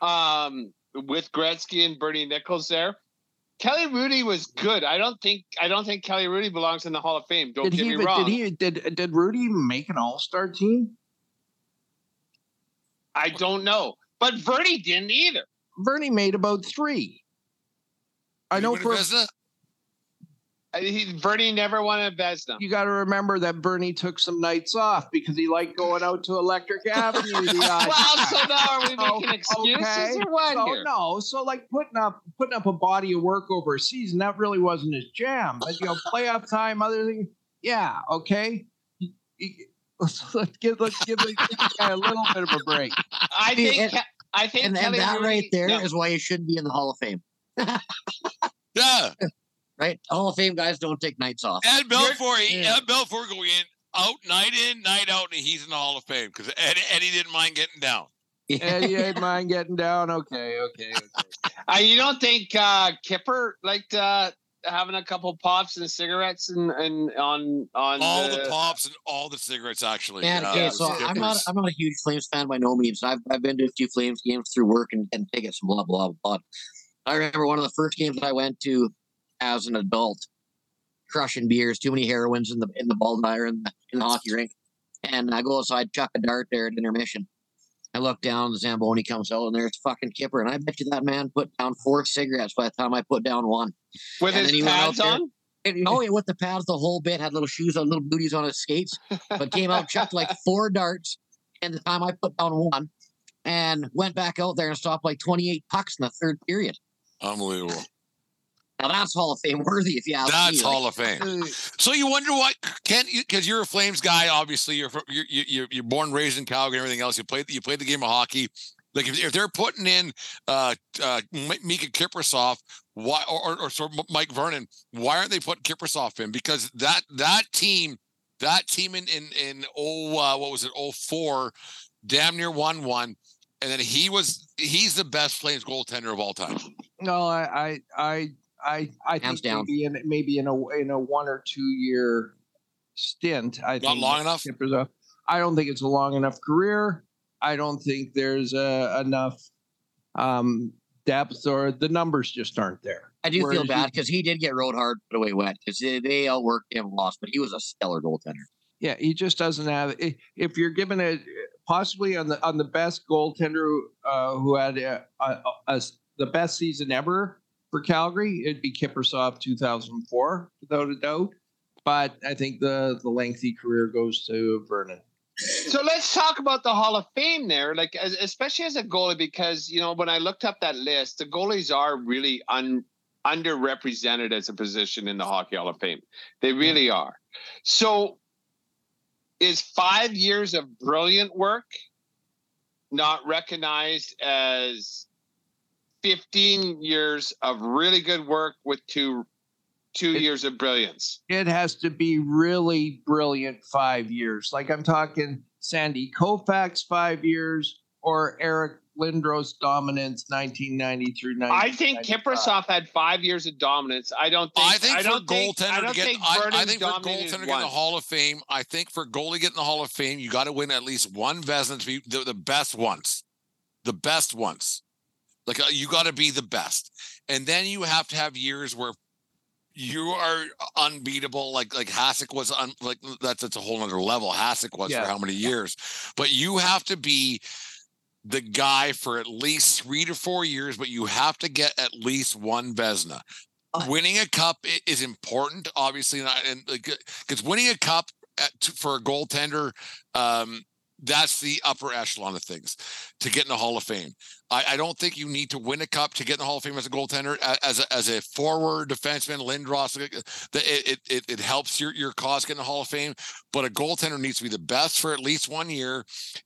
um, with Gretzky and Bernie Nicholls there. Kelly Hrudey was good. I don't think I don't think Kelly Hrudey belongs in the Hall of Fame. Don't Did get he? me wrong. Did he? Did did Hrudey make an All Star team? I don't know. But Vernie didn't either. Vernie made about three. I he know for Vezina? He, Vernie never won a Vezina. you got to remember that Bernie took some nights off because he liked going out to Electric Avenue. The Well, so now are we making excuses okay. or what so here? no, so like putting up putting up a body of work over a season that really wasn't his jam. But you know, playoff time, other thing, yeah, okay. He- he- Let's, let's give let's give the guy a little bit of a break. I See, think and- Ke- I think And, and that Hrudey- right there is no, why you shouldn't be in the Hall of Fame. Yeah, Right? Hall of Fame guys don't take nights off. Ed Belfour. he- Yeah. Ed Belfour going in out night in, night out, and he's in the Hall of Fame because Eddie, Eddie didn't mind getting down. Eddie you ain't mind getting down. Okay, okay, okay. uh, you don't think uh, Kipper liked uh, having a couple pops and cigarettes and, and on on All the, the pops and all the cigarettes, actually. Man, Yeah, okay, it was so I'm not I'm not a huge Flames fan by no means. I've I've been to a few Flames games through work and, and tickets and blah blah blah. I remember one of the first games I went to as an adult, crushing beers, too many heroines in the in the ball tire in the, in the hockey rink, and I go outside, chuck a dart there at intermission. I look down, the Zamboni comes out, and there's fucking Kipper, and I bet you that man put down four cigarettes by the time I put down one. With And his then he went out pads on? And, oh, yeah, with the pads, the whole bit had little shoes on, little booties on his skates, but came out, chucked like four darts. And the time I put down one, and went back out there and stopped like 28 pucks in the third period. Unbelievable. Now that's Hall of Fame worthy, if you ask That's me. Like, Hall of Fame. So you wonder what can't you because you're a Flames guy. Obviously, you're, fr- you're you're you're born raised in Calgary and everything else. You played you played the game of hockey. Like if, if they're putting in uh, uh, Miikka Kiprusoff, why or, or, or Mike Vernon, why aren't they putting Kiprusoff in? Because that that team, that team in in in oh uh, what was it oh four, damn near won one, and then he was he's the best Flames goaltender of all time. No, I, I, I, I, I Hands think down. maybe in maybe in a in a one or two year stint. I Not think long enough? Kipper's a- I don't think it's a long enough career. I don't think there's uh, enough um, depth or the numbers just aren't there. I do feel bad because he did get rode hard, put away wet because they, all worked, they outworked him, lost, but he was a stellar goaltender. Yeah, he just doesn't have. If you're given a possibly on the on the best goaltender uh, who had a, a, a- a s- the best season ever for Calgary, it'd be Kiprusoff 2004, without a doubt. But I think the the lengthy career goes to Vernon. So let's talk about the Hall of Fame there, like as, especially as a goalie, because you know when I looked up that list, the goalies are really un, underrepresented as a position in the Hockey Hall of Fame. They really are. So, is five years of brilliant work not recognized as fifteen years of really good work with two two It- years of brilliance? It has to be really brilliant five years. Like I'm talking Sandy Koufax five years or Eric Lindros dominance 1990 through 90. I think Kiprusoff had five years of dominance. I don't think. I think for I goaltender to get, think I, I think for dominated goaltender to get in the Hall of Fame, I think for goalie getting the Hall of Fame, you got to win at least one Vezina to be the, the best once, the best once. Like uh, you got to be the best, and then you have to have years where you are unbeatable. Like like Hasek was un, like that's that's a whole other level. Hasek was Yeah. for how many years, but you have to be the guy for at least three to four years, but you have to get at least one Vezina. Uh, winning a cup is important, obviously, not and like because winning a cup at, for a goaltender, um, that's the upper echelon of things to get in the Hall of Fame. I, I don't think you need to win a cup to get in the Hall of Fame as a goaltender. As a, as a forward defenseman, Lindros, it, it, it, it helps your, your cause get in the Hall of Fame. But a goaltender needs to be the best for at least one year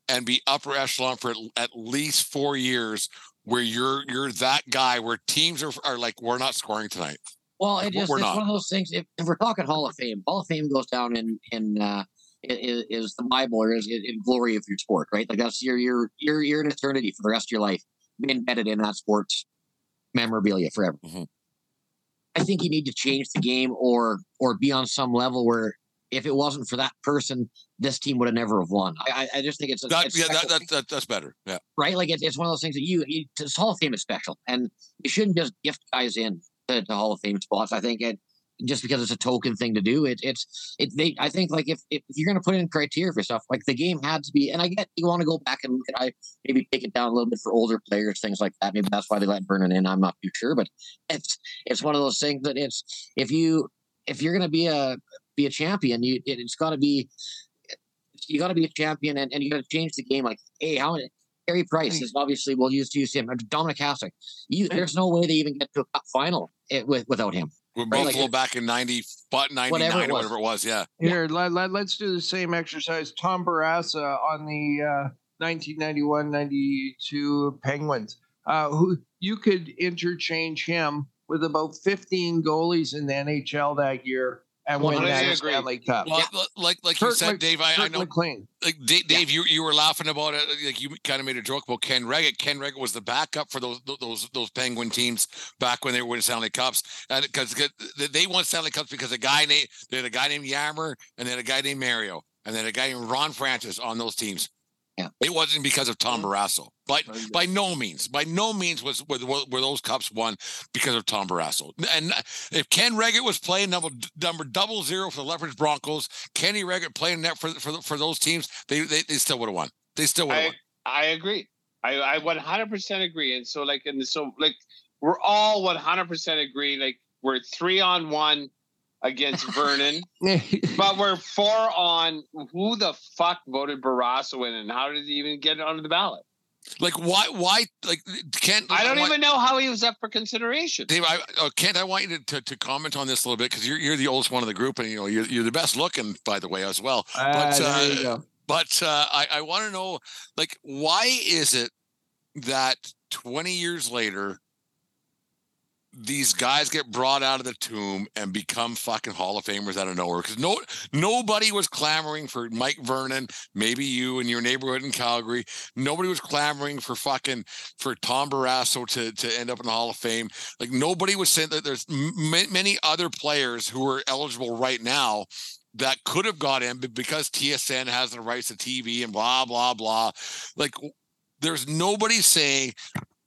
and be upper echelon for at, least four years where you're you're that guy where teams are, are like, we're not scoring tonight. Well, it We're it's not. one of those things. If, if we're talking Hall of Fame, Hall of Fame goes down in in uh, is, is the Bible or is in, in glory of your sport, right? Like that's your your your your an eternity for the rest of your life, be embedded in that sports memorabilia forever. Mhm. I think you need to change the game or or be on some level where if it wasn't for that person, this team would have never have won. I I, just think it's, That, it's yeah, that, that, that, that's better. Yeah. right. Like it's, it's one of those things that you, you this Hall of Fame is special, and you shouldn't just gift guys in to, to Hall of Fame spots. I think it just because it's a token thing to do. It it's it they I think like if, if you're gonna put in criteria for stuff, like the game had to be and I get you want to go back and look at I maybe take it down a little bit for older players, things like that. Maybe that's why they let Vernon in. I'm not too sure. But it's it's one of those things that it's if you if you're gonna be a be a champion, you it, it's gotta be you gotta be a champion and, and you gotta change the game. Like, hey, how many Harry Price is obviously we'll use to use him. Dominik Hasek. You there's no way they even get to a cup final it, with without him. With Right, like Buffalo it- back in 90, but 99 Whatever it or was. whatever it was. Yeah. Here, let, let, us do the same exercise. Tom Barrasso on the uh, 1991-92 Penguins. Uh, who you could interchange him with about 15 goalies in the NHL that year and win Completely that agree. Stanley Cup. Well, li- like like you said, Mc- Dave, I, I Kirk know McLean. like Dave, Dave you, you were laughing about it. Like you kind of made a joke about Ken Wregget. Ken Wregget was the backup for those those those Penguin teams back when they were winning Stanley Cups, and because they won Stanley Cups because a guy named they had a guy named Jagr, and then a guy named Mario, and then a guy named Ron Francis on those teams. Yeah. It wasn't because of Tom mm-hmm. Barrasso. But by no means, by no means was were, were those cups won because of Tom Barrasso. And uh, if Ken Wregget was playing number number double zero for the Lethbridge Broncos, Kenny Wregget playing that for for for those teams, they they, they still would have won. They still would have won. I agree. I I 100% agree. And so like and so like we're all 100% agree. Like we're three on one against Vernon, but we're four on who the fuck voted Barrasso in and how did he even get onto the ballot? Like why? Why? Like Kent? I don't why, even know how he was up for consideration. Dave, I, uh, Kent, I want you to, to, to, comment on this a little bit because you're you're the oldest one in the group, and you know you're you're the best looking, by the way, as well. But uh, but uh, I I want to know, like, why is it that 20 years later these guys get brought out of the tomb and become fucking Hall of Famers out of nowhere. Because no nobody was clamoring for Mike Vernon, maybe you in your neighborhood in Calgary. Nobody was clamoring for fucking for Tom Barrasso to to end up in the Hall of Fame. Like nobody was saying that there's m- many other players who are eligible right now that could have got in, but because TSN has the rights to TV and blah blah blah. Like there's nobody saying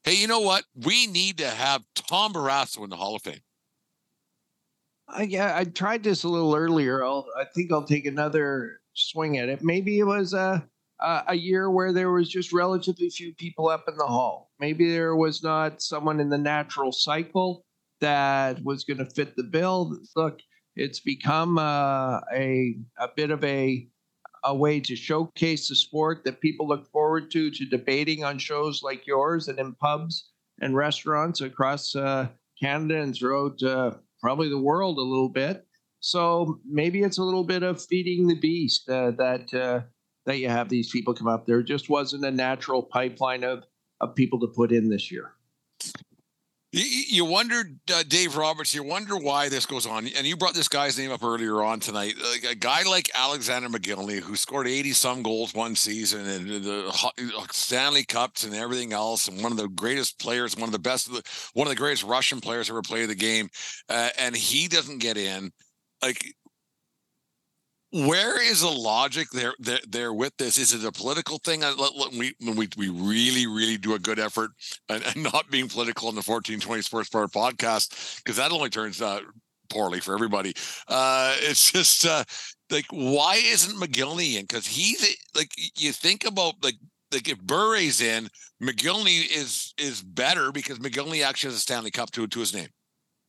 hey, you know what? We need to have Tom Barrasso in the Hall of Fame. Uh, yeah, I tried this a little earlier. I'll, I think I'll take another swing at it. Maybe it was a, a, a year where there was just relatively few people up in the hall. Maybe there was not someone in the natural cycle that was going to fit the bill. Look, it's become uh, a a bit of a a way to showcase the sport that people look forward to, to debating on shows like yours and in pubs and restaurants across uh, Canada and throughout uh, probably the world a little bit. So maybe it's a little bit of feeding the beast uh, that uh, that you have these people come up. There just wasn't a natural pipeline of of people to put in this year. You, wonder, uh, Dave Roberts, you wonder why this goes on. And you brought this guy's name up earlier on tonight. Like a guy like Alexander Mogilny, who scored 80 some goals one season and the uh, Stanley Cups and everything else, and one of the greatest players, one of the best, one of the greatest Russian players ever played the game. Uh, and he doesn't get in. Like, where is the logic there, there there with this? Is it a political thing? We we we really really do a good effort and, and not being political in the fourteen twenty Sports Bar podcast because that only turns out poorly for everybody. Uh, it's just uh, like why isn't Mogilny in? Because he's like you think about like like if Bure's in, Mogilny is is better because Mogilny actually has a Stanley Cup to to his name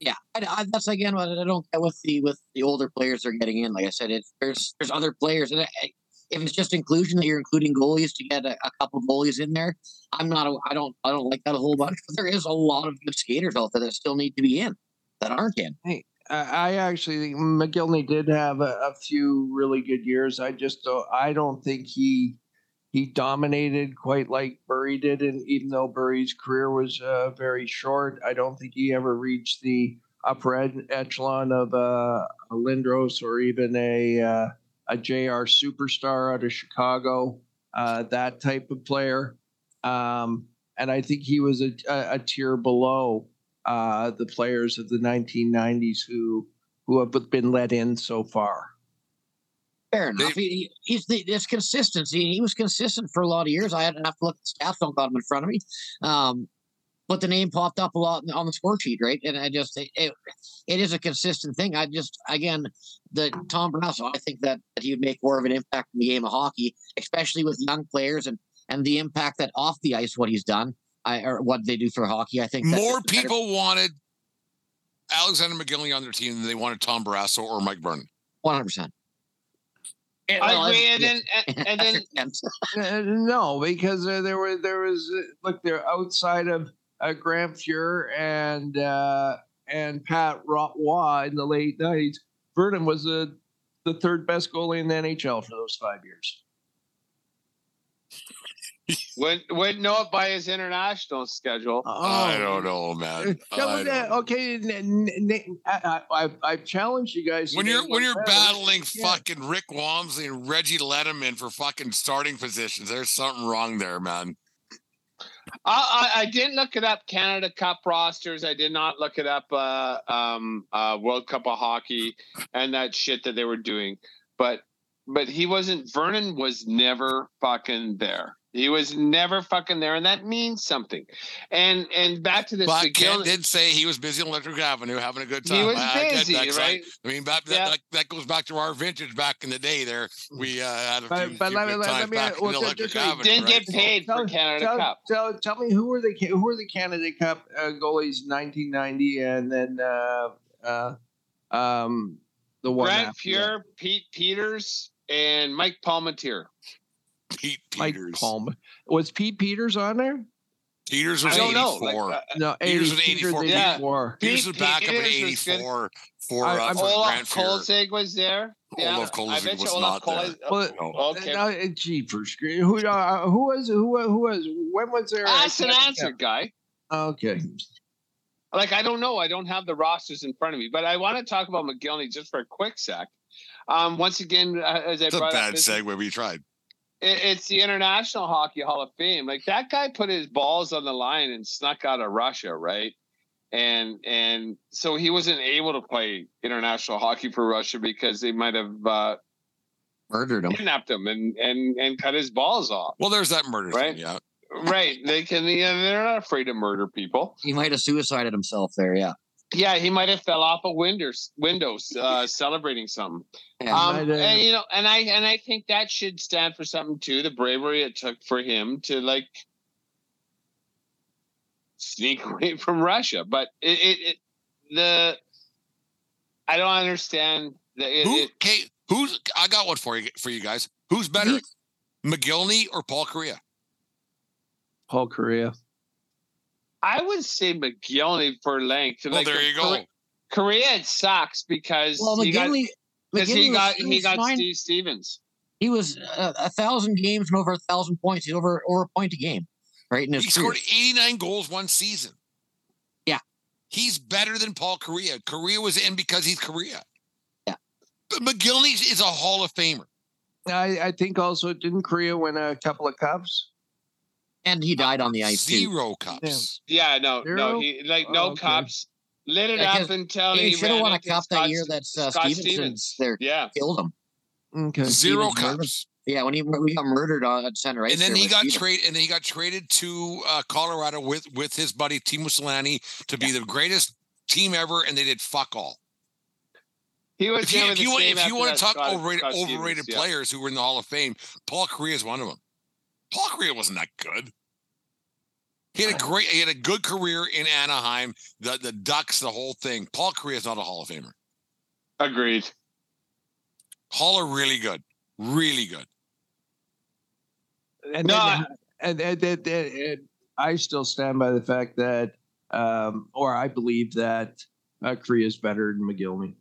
yeah, I, I, that's again what I don't get with the with the older players they're getting in. Like I said, it's there's there's other players, and I, if it's just inclusion that you're including goalies to get a, a, couple goalies in there, I'm not. A, I don't. I don't like that a whole bunch. But there is a lot of good skaters out there that still need to be in that aren't in. Hey, I actually think Mogilny did have a, a few really good years. I just don't. I don't think he he dominated quite like Bure did, and even though Bure's career was uh, very short, I don't think he ever reached the upper ed- echelon of uh, a Lindros or even a uh, a JR superstar out of Chicago, uh, that type of player. Um, and I think he was a, a, a tier below uh, the players of the 1990s who who have been let in so far. Fair enough. They, he, he's the this consistency. He was consistent for a lot of years. I had to have to look at the stats. Don't got him in front of me. Um, but the name popped up a lot on the score sheet, right? And I just it, it, it is a consistent thing. I just again the Tom Barrasso, I think that, that he would make more of an impact in the game of hockey, especially with young players and and the impact that off the ice what he's done, I, or what they do for hockey. I think more people better. wanted Alexander Mogilny on their team than they wanted Tom Barrasso or Mike Vernon. One hundred percent. I agree, and then and, then uh, no, because uh, there was there was uh, look there outside of uh, Grant Fuhr and uh, and Pat Roy in the late nineties, Vernon was the the third best goalie in the NHL for those five years. Wouldn't wouldn't know it by his international schedule. Oh, I don't know, man. Don't okay, n- n- I, have I've challenged you guys. When you're when you're better. battling yeah. fucking Rick Wamsley and Reggie Lemelin for fucking starting positions, there's something wrong there, man. I, I, I didn't look it up. Canada Cup rosters. I did not look it up. Uh, um, uh, World Cup of Hockey and that shit that they were doing. But but he wasn't. Vernon was never fucking there. He was never fucking there, and that means something. And and back to this. But Ken McGill- did say he was busy on Electric Avenue having a good time. he was I- I busy, that, 'cause I- right? I mean, back, Yeah. that, that, that goes back to our vintage back in the day. There, we uh, had a But- few, but few let me- good let- times let me- back well, in Electric just- Avenue. Didn't right? get paid for Tell- Canada tell, Cup. Tell, tell me who were the who were the Canada Cup uh, goalies 1990 and then uh, uh, um, the one Brent after Pure, Pete Peeters, and Mike Palmateer. Pete that. Mike Peeters. Palm was Pete Peeters on there? Peeters was I don't know. 84. Like, uh, No, Peeters 80, was Peeters 84. Yeah. 84. Peeters was back up in Peeters was good. 84 for, I- uh, I'm- for Olaf Grant Fuhr. Kolzig was there. Yeah, Olaf I Kolzig bet you was Olaf not there. Kolzig- Well, No. Okay. Uh, uh, jeepers, who uh, who was who who was when was there? a Ask an answer, Cup? guy. Okay, Like I don't know. I don't have the rosters in front of me, but I want to talk about Mogilny just for a quick sec. Um, once again, uh, as I It's a brought up, bad this- segue. We tried. It- it's the International Hockey Hall of Fame. Like that guy put his balls on the line and snuck out of Russia, right? And and so he wasn't able to play international hockey for Russia because they might have uh, Murdered him. kidnapped him and and and cut his balls off. Well, there's that murder Right. thing. Yeah. Right? They can. Yeah, they're not afraid to murder people. He might have suicided himself there. Yeah. Yeah, he might have fell off a windows windows uh, celebrating something. Yeah. Um, and you know, and I and I think that should stand for something too. The bravery it took for him to like sneak away from Russia, but it, it, it the I don't understand the it, Who? it- Okay. Who's? I got one for you. For you guys. Who's better, Mogilny or Paul Kariya? Paul Kariya. I would say Mogilny for length. Well, Like, there you go. Kariya, Kariya it sucks because well, he got because he got was- he got fine. Steve Stevens. He was a, a thousand games and over a thousand points. He's over over a point a game, right? In his He career. scored 89 goals one season. Yeah. He's better than Paul Kariya. Kariya was in because he's Kariya. Yeah. But Mogilny is a Hall of Famer. I, I think also didn't Kariya win a couple of cups? And he died on the ice too. Zero cups. Yeah, no, no, Zero? he like Oh, no okay. cups. Lit it Yeah, up 'cause until He he, should have ran won a cup that Scott- year that uh, Scott Stevenson Stevens. there Yeah, killed him. Okay. Zero Stevens murdered- cups. Yeah, when he we got murdered on at center ice. and then he got traded and then he got traded to uh, Colorado with with his buddy Teemu Selanne to be the greatest team ever and they did fuck all. he was. If you, if the you, want- if you want to talk Scott- overrated, Scott Stevens, overrated yeah. players who were in the Hall of Fame, Paul Kariya is one of them. Paul Kariya wasn't that good. He had a great, he had a good career in Anaheim, the the Ducks, the whole thing. Paul Kariya is not a Hall of Famer. Agreed. Hall are really good, really good. And, No, then, and, and, and, and- and I still stand by the fact that, um, or I believe that uh, Kariya is better than Mogilny.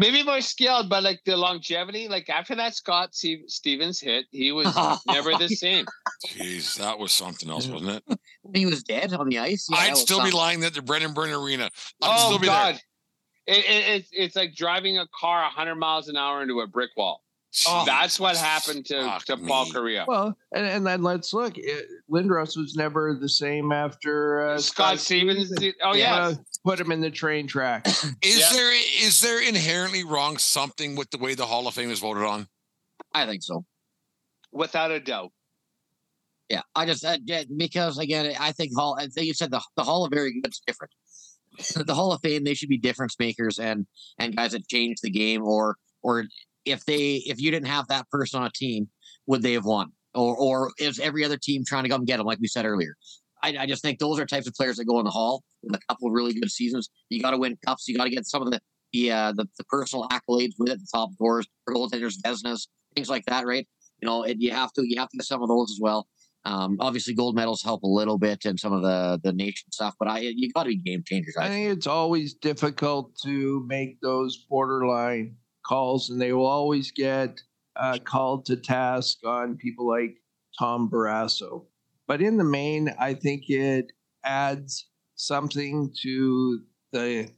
Maybe more skilled, but like the longevity, like after that Scott Steve- Stevens hit, he was never the same. Jeez, that was something else, wasn't it? he was dead on the ice. Yeah, I'd was still be something. lying at the Brendan Byrne Arena. I'd oh still be God, there. it, it, it's it's like driving a car 100 miles an hour into a brick wall. Oh, That's what happened to to Paul me. Kariya. Well, and, and then let's look. It, Lindros was never the same after uh, Scott Stevens. did- Oh yeah, uh, put him in the train track. Is Yeah. there is there inherently wrong something with the way the Hall of Fame is voted on? I think so. without a doubt. Yeah, I just uh, yeah, because again, I think Hall. I think you said the the Hall of Very Good's different. The Hall of Fame, they should be difference makers and and guys that change the game, or or if they if you didn't have that person on a team, would they have won? Or or is every other team trying to come get them, like we said earlier? I, I just think those are types of players that go in the Hall with a couple of really good seasons. You got to win cups. You got to get some of the the, uh, the the personal accolades with it, the top scores, goaltenders, Vezinas, things like that, right? You know, and you have to you have to get some of those as well. Um, obviously, gold medals help a little bit and some of the the nation stuff, but I you got to be game changers. I I think. think it's always difficult to make those borderline calls, and they will always get uh, called to task on people like Tom Barrasso. But in the main, I think it adds something to the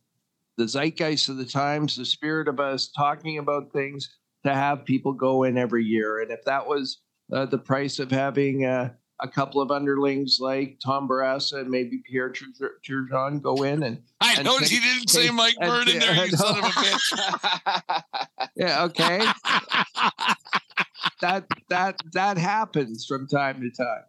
the zeitgeist of the times, the spirit of us talking about things to have people go in every year. And if that was uh, the price of having a, a couple of underlings like Tom Barrasso and maybe Pierre Turgeon go in and. I and noticed take- you didn't say Mike and- Vernon there, you son of a bitch. Yeah, okay. that that that happens from time to time.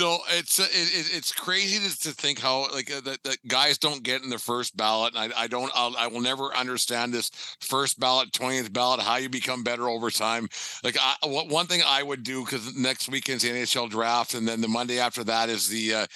No, it's uh, it, it, it's crazy to, to think how like uh, that, that guys don't get in the first ballot, and I, I don't I'll, I will never understand this first ballot, twentieth ballot, how you become better over time. Like I, one thing I would do because next weekend's the NHL draft, and then the Monday after that is the uh,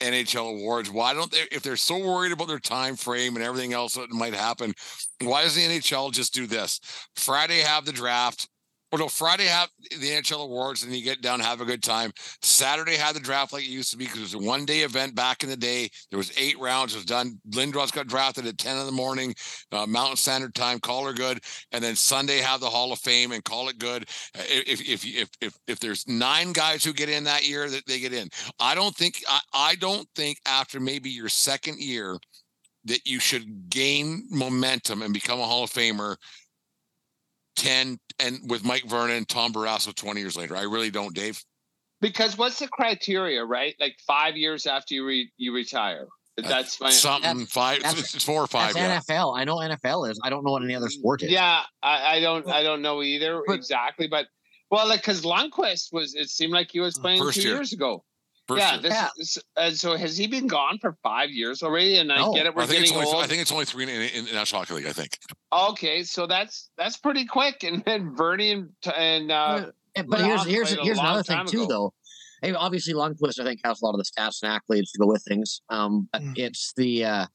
NHL awards. Why don't they? If they're so worried about their time frame and everything else that might happen, why does the NHL just do this? Friday have the draft. Or no, Friday have the NHL awards and you get down, have a good time. Saturday had the draft like it used to be because it was a one day event back in the day. There was eight rounds. It was done. Lindros got drafted at 10 in the morning, uh, Mountain Standard Time, call her good. And then Sunday have the Hall of Fame and call it good. If if if if if there's nine guys who get in that year, that they get in. I don't think I, I don't think after maybe your second year that you should gain momentum and become a Hall of Famer 10 and with Mike Vernon, Tom Barrasso 20 years later. I really don't, Dave. because what's the criteria, right? Like five years after you re- you retire. Uh, that's my Something five, that's- it's four or five. That's Yeah. NFL. I know NFL is. I don't know what any other sport is. Yeah, I, I don't I don't know either But- exactly, but well, like because Lundqvist was it seemed like he was mm. playing two year. years ago. First yeah, year. this Yeah. is and so has he been gone for five years already? And I No. get it, we're I think it's getting only old. I think it's only three in, in, in the National Hockey League. I think. okay, so that's that's pretty quick. And then Bernie and and uh, Yeah, But here's here's here's another thing time too, though. Hey, obviously, Lundqvist, I think, has a lot of the stats and accolades to go with things. Um, but Mm. it's the uh,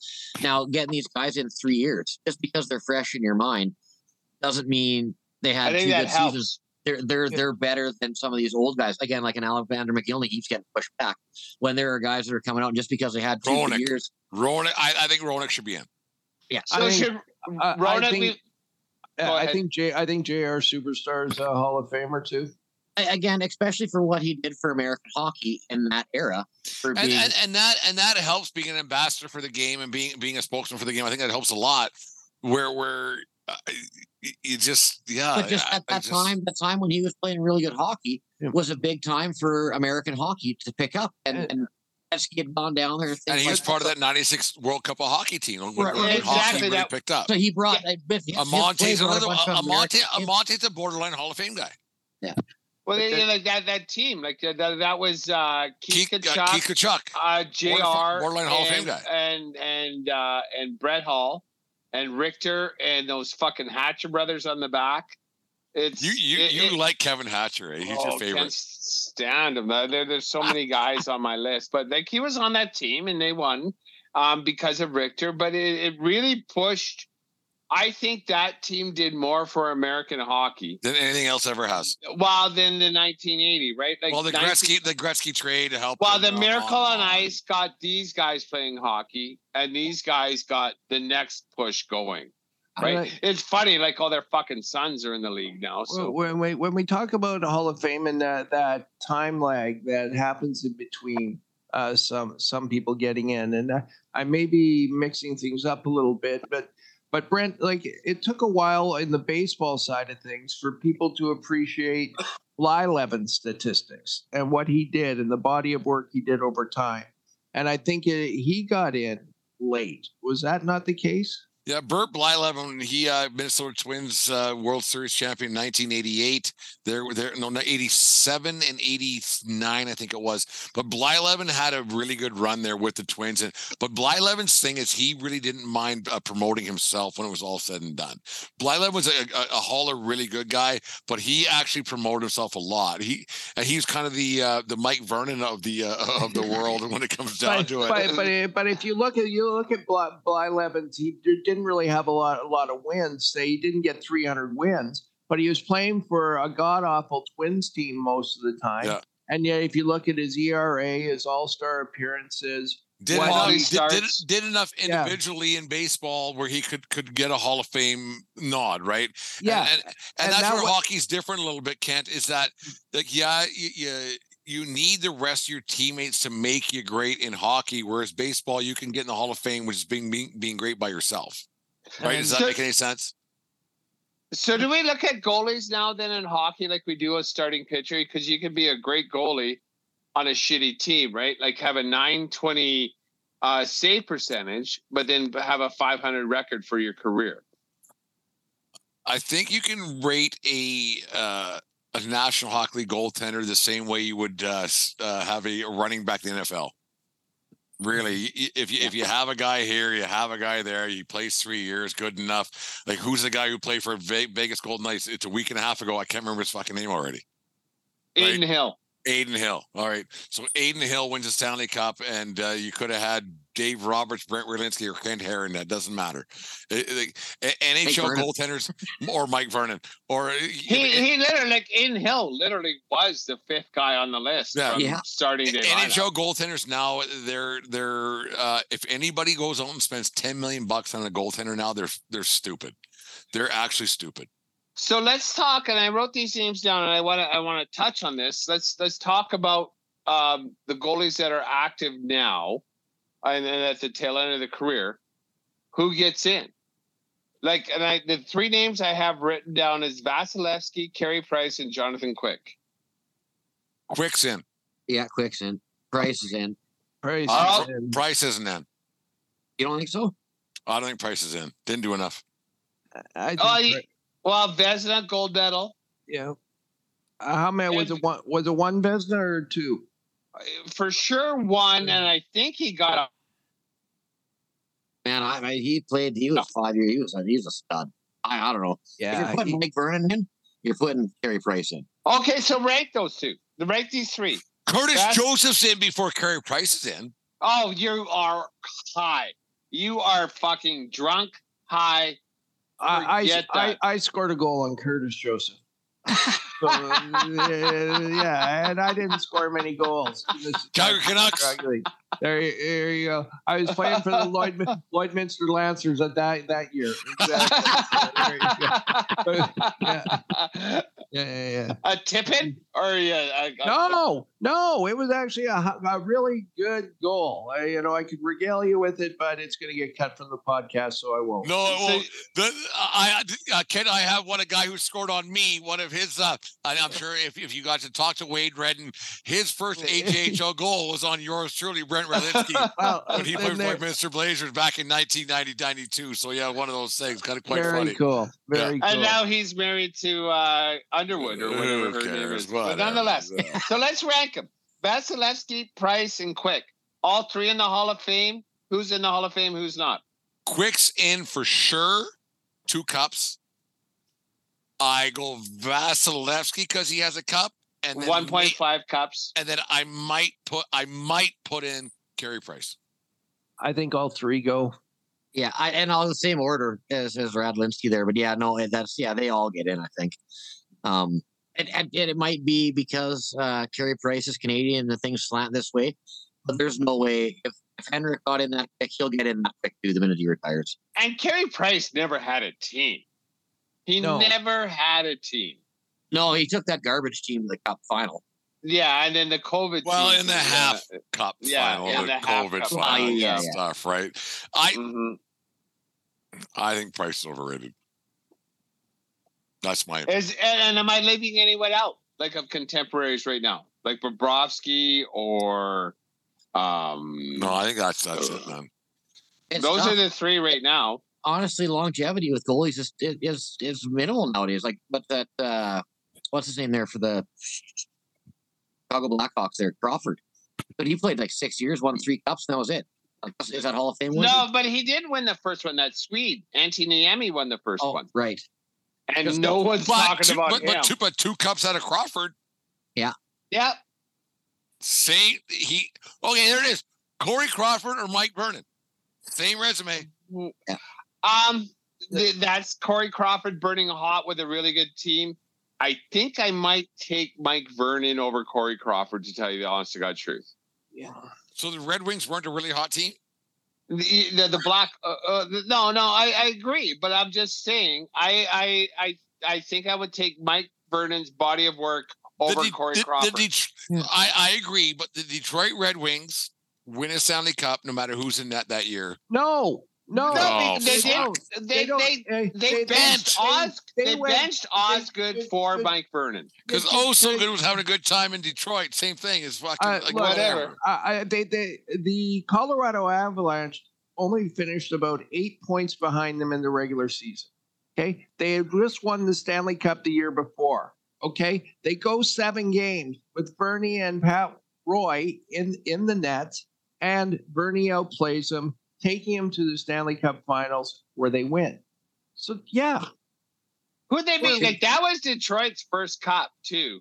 now getting these guys in three years just because they're fresh in your mind doesn't mean they I had two good helps. seasons. They're they're Yeah. they're better than some of these old guys. Again, like an Alexander Mogilny, he's getting pushed back when there are guys that are coming out just because they had two good Roenick. years. Roenick, I, I think Roenick should be in. Yeah, so I think- should I- I think- be- Yeah, I think J. I think Jr. Superstar is a Hall of Famer too. A- again, especially for what he did for American hockey in that era, for And, being and and that and that helps being an ambassador for the game and being being a spokesman for the game. I think that helps a lot. Where where uh, you- you just yeah. but just at that just- time, the time when he was playing really good hockey Yeah. was a big time for American hockey to pick up, and And- and Gretzky had gone down there. and things he was like part of that '96 World Cup of hockey team when, Right, when right, hockey exactly really that- picked up. So he brought uh, but his- A his play Monte's brought another bunch a of a Monte's a borderline Hall of Fame guy. Yeah. Well, But they, like that that team, like that, that was uh, Keith, Keith, uh, Tkachuk, Keith Tkachuk. uh, Jr. borderline Hall of Fame guy. and and uh, and Brett Hull and Richter and those fucking Hatcher brothers on the back. It's You you it- you it- like Kevin Hatcher? Eh? He's oh, your Can't favorite. stand him. There, there's so many guys on my list, but like he was on that team and they won um, because of Richter. But it, it really pushed. I think that team did more for American hockey. Than anything else ever has. Well, than the 1980, right? Like well, the 19 Gretzky the Gretzky trade helped. Well, the Miracle lot. on Ice got these guys playing hockey, and these guys got the next push going. Right? Right. It's funny, like all their fucking sons are in the league now. So when we when we talk about Hall of Fame and that that time lag that happens in between uh, some some people getting in, and I, I may be mixing things up a little bit, but but Brent, like it took a while in the baseball side of things for people to appreciate Blyleven's statistics and what he did and the body of work he did over time, and I think it, he got in late. Was that not the case? Yeah, Bert Blyleven, he uh, Minnesota Twins uh, World Series champion 1988. There, were there, no, no, 87 and 89, I think it was. But Blyleven had a really good run there with the Twins. And but Blyleven's thing is he really didn't mind uh, promoting himself when it was all said and done. Blyleven was a, a, a hauler, really good guy, but he actually promoted himself a lot. He he's kind of the uh, the Mike Vernon of the uh, of the world when it comes down but, to it. But, but but if you look at you look at Bly, Bly he d- didn't really have a lot a lot of wins. He didn't get 300 wins, but he was playing for a god awful Twins team most of the time. Yeah. And yet, if you look at his ERA, his All Star appearances, did enough, did, did, did enough Yeah. individually in baseball where he could could get a Hall of Fame nod, right? yeah, and, and, and And that's that where wa- hockey's different a little bit. Kent is that like yeah, you, you you need the rest of your teammates to make you great in hockey, whereas baseball you can get in the Hall of Fame, which is being being, being great by yourself. Right? Does that So- make any sense? So do we look at goalies now then in hockey like we do a starting pitcher? Because you can be a great goalie on a shitty team, right? Like have a 920 uh, save percentage, but then have a 500 record for your career. I think you can rate a uh, a National Hockey League goaltender the same way you would uh, uh, have a running back in the NFL. Really, if you if you have a guy here, you have a guy there. He plays three years, good enough. Like who's the guy who played for Vegas Golden Knights? It's a week and a half ago. I can't remember his fucking name already. Right. Adin Hill. Adin Hill. All right. So Adin Hill wins the Stanley Cup, and uh, you could have had Dave Roberts, Brent Werlinski, or Kent Herron. That doesn't matter. It- it- a- NHL Vernon. goaltenders or Mike Vernon or He he literally like Adin Hill literally was the fifth guy on the list Yeah. from Yeah. starting day. lineup. NHL goaltenders now they're they're uh, if anybody goes out and spends 10 million bucks on a goaltender now they're they're stupid. They're actually stupid. So let's talk, and I wrote these names down, and I want to I want to touch on this. Let's let's talk about um, the goalies that are active now, and then at the tail end of the career, who gets in? Like, and I the three names I have written down is Vasilevskiy, Carey Price, and Jonathan Quick. Quick's in. Yeah, Quick's in. Price is in. Price Oh. is in. Price isn't in. You don't think so? I don't think Price is in. Didn't do enough. I think Oh, he- well, Vezina, gold medal. yeah. Uh, how many was it? One was it one Vezina or two? For sure one, and I think he got a Man, I, I he played. He was five years. He was a, he was a stud. I, I don't know. if Yeah, you're putting he- Mike Vernon in, you're putting Carey Price in. Okay, so rank those two. Rank these three. Curtis That's- Joseph's in before Carey Price is in. Oh, you are high. You are fucking drunk, high. I, I. I I scored a goal on Curtis Joseph. So, uh, yeah, and I didn't score many goals. Calgary Canucks. There, you- there you go. I was playing for the Lloyd, Lloydminster Lancers at that that year. Exactly. There you go. Yeah. Yeah, yeah, yeah. A tipping or yeah? A, a- No, no, it was actually a, a really good goal. I, you know, I could regale you with it, but it's going to get cut from the podcast, so I won't. No, it won't. The, I, I uh, Ken, I have one a guy who scored on me. One of his, uh, and I'm sure if, if you got to talk to Wade Redden, his first AJHL goal was on yours truly, Brent Relinsky, Well, when he played there- for Mr. Blazers back in 1990-92. So yeah, one of those things, kind of quite very funny. cool. Very and cool. now he's married to uh, Underwood or whatever Who her name cares? is. But nonetheless, so let's rank them: Vasilevskiy, Price, and Quick. All three in the Hall of Fame. Who's in the Hall of Fame? Who's not? Quick's in for sure. Two cups. I go Vasilevskiy because he has a cup, and then One may- point cups. and then I might put I might put in Carey Price. I think all three go. Yeah, I, and all the same order as as Radlinsky there, but yeah, no, that's yeah, they all get in. I think. Um, and, and, and it might be because uh, Carey Price is Canadian and the things slant this way, but there's no way if, if Henrik got in that quick, he'll get in that quick too the minute he retires. And Carey Price never had a team. He No. never had a team. No, he took that garbage team to the Cup final. Yeah, and then the COVID. Well, team, in the yeah. half Cup Yeah, final, yeah, the the COVID cup final final, yeah, yeah. stuff, right? I Mhm. I think Price is overrated. That's my Is and, and am I leaving anyone out like of contemporaries right now, like Bobrovsky or um? no. I think that's that's it, man. Those tough. are the three right now. honestly, longevity with goalies is is is minimal nowadays. Like, but that uh, what's his name there for the Chicago Blackhawks there, Crawford. But he played like six years, won three cups, and that was it. Like, Is that Hall of Fame? worthy? No, but he did win the first one. That Swede, Antti Niemi, won the first Oh, one, right. And Just no one's But talking two, about but, him. but two but two cups out of Crawford. yeah. Yeah. Same he okay. There it is. Corey Crawford or Mike Vernon. Same resume. Um, th- that's Corey Crawford burning hot with a really good team. I think I might take Mike Vernon over Corey Crawford to tell you the honest to God truth. Yeah. So the Red Wings weren't a really hot team. The the, the black uh, uh, no no I, I agree, but I'm just saying I I I I think I would take Mike Vernon's body of work over De- Corey the- the Crawford. Det- I, I agree, but the Detroit Red Wings win a Stanley Cup no matter who's in net that year. No, No, No, they- they, they don't. they, they, eh, they, benched they- they They, benched Osgood for they- Mike Vernon. Because they- oh, so good was having a good time in Detroit. Same thing as fucking Uh, like look, whatever. I, I, they, they, the Colorado Avalanche only finished about eight points behind them in the regular season. Okay, they had just won the Stanley Cup the year before. Okay, they go seven games with Bernie and Pat Roy in in the nets, and Bernie outplays them, taking them to the Stanley Cup Finals where they win. So yeah, Who they beat? Like that was Detroit's first cup too.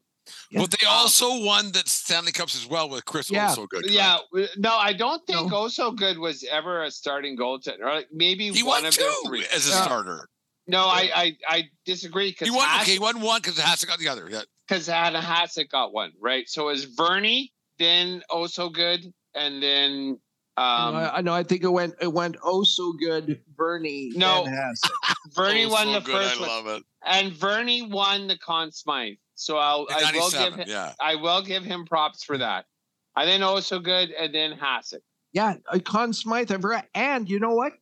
Yeah. But they um, also won the Stanley Cups as well with Chris Yeah. also good. Yeah, no, I don't think No. Osgood was ever a starting goaltender. Like maybe He one won of two three. as a Yeah. starter. No, I I, I disagree He because won. Okay, he won one because Hasek got the other. Yeah. because Hannah Hasek got one right. So it was Vernie, then Also Good, and then um I, I know. I think it went it went oh so good, Bernie. No. and Hasek. Vernie Oh, won so the good. first I one, love it. and Bernie won the Conn Smythe. So I'll I will give him yeah. I will give him props for that. And then Osgood, and then Hasek. Yeah, uh, Conn Smythe. I forgot. And you know what?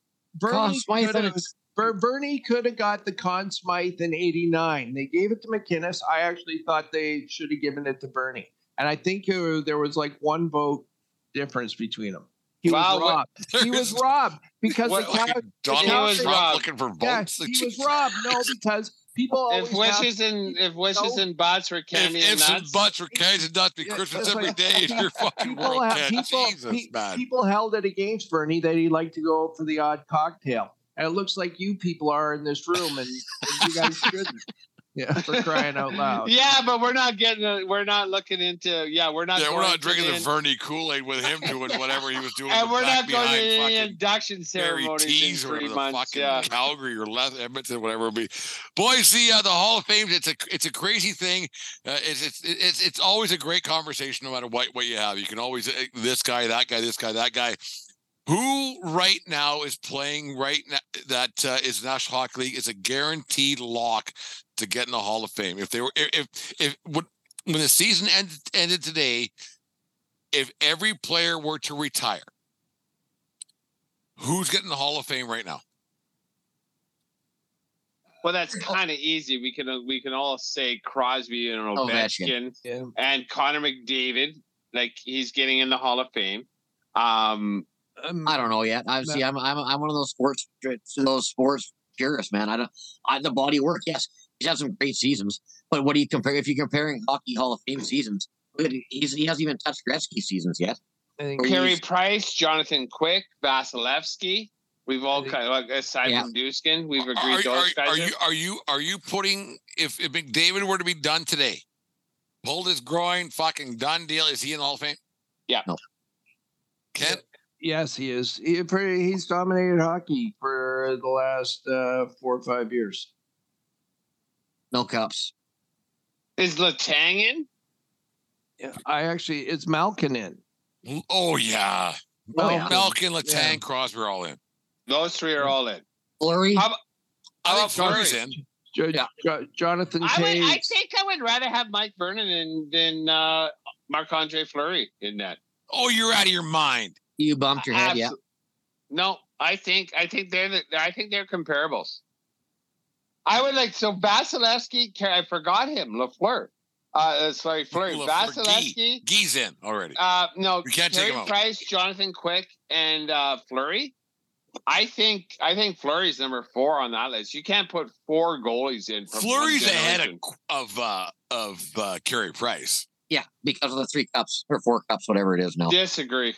Conn Bernie Smythe could have Ber- Bernie could have got the Conn Smythe in '89. They gave it to MacInnis. I actually thought they should have given it to Bernie, and I think uh, there was like one vote difference between them. He Wow, was what- robbed. He was robbed because What, the like Cow- Donald He was Trump robbed. looking for yeah, votes. Like, he was Jesus. robbed. No, because people always If have- wishes and if wishes No. and butts were If candy and ifs and nuts, buts were candies and nuts, be Yeah, Christmas that's every like- day in your fucking people, world, have, people, Jesus, pe- man. people held it against Bernie that he liked to go out for the odd cocktail. And it looks like you people are in this room, and, and you guys shouldn't. Yeah, for crying out loud. yeah, but we're not getting. A, we're not looking into. Yeah, we're not. yeah, we're not drinking to the Vernie Kool Aid with him doing whatever he was doing. and we're not going to any induction ceremonies in or three the months. fucking Yeah. Calgary or Leth- Edmonton, whatever it be. Boys, the uh, the Hall of Fame. It's a it's a crazy thing. Uh, it's, it's it's it's always a great conversation, no matter what what you have. You can always uh, this guy, that guy, this guy, that guy. Who right now is playing right now that uh, is National Hockey League is a guaranteed lock to get in the Hall of Fame. If they were if if, if when, when the season ended ended today, if every player were to retire, who's getting the Hall of Fame right now? Well, that's kind of easy. We can we can all say Crosby and Ovechkin. Ovechkin Yeah. and Connor McDavid, like he's getting in the Hall of Fame. Um, Um, I don't know yet. I see. I'm I'm I'm one of those sports those sports purists, man. I don't. I, the body work, yes, he's had some great seasons. But what do you compare? If you're comparing hockey Hall of Fame seasons, look he's, he hasn't even touched Gretzky seasons yet. I Carey Price, Jonathan Quick, Vasilevskiy. We've all kind of like aside Yeah. from Duskin, we've agreed are, those guys. are are- you are you are you putting if, if McDavid were to be done today, pulled his groin, fucking done deal? Is he in the Hall of Fame? Yeah. No. Kent, Yes, he is. He, he's dominated hockey for the last uh, four or five years. No cups. Is Letang in? Yeah, I actually, it's Malkin in. oh yeah, Oh, yeah. Malkin, Letang, Yeah. Crosby are all in. Those three are all in. Fleury. How- I think about Fleury's in. Jo- Yeah. Jo- Jonathan I would. I Toews. think I would rather have Mike Vernon than than uh, Marc Andre Fleury in that. Oh, you're out of your mind. You bumped your head, yeah. Absol- No, I think I think they're the, I think they're comparables. I would like so Vasilevskiy. I forgot him. Lafleur. Uh, uh, sorry, Fleury. Lafleur, Vasilevskiy. Gee's in already. Uh, no, You can't take Carey him out. Price, Jonathan Quick, and uh, Fleury. I think I think Fleury's number four on that list. You can't put four goalies in. From one Fleury's ahead of generation. of uh, of uh, Carey Price. Yeah, because of the three cups or four cups, whatever it is now. Disagree.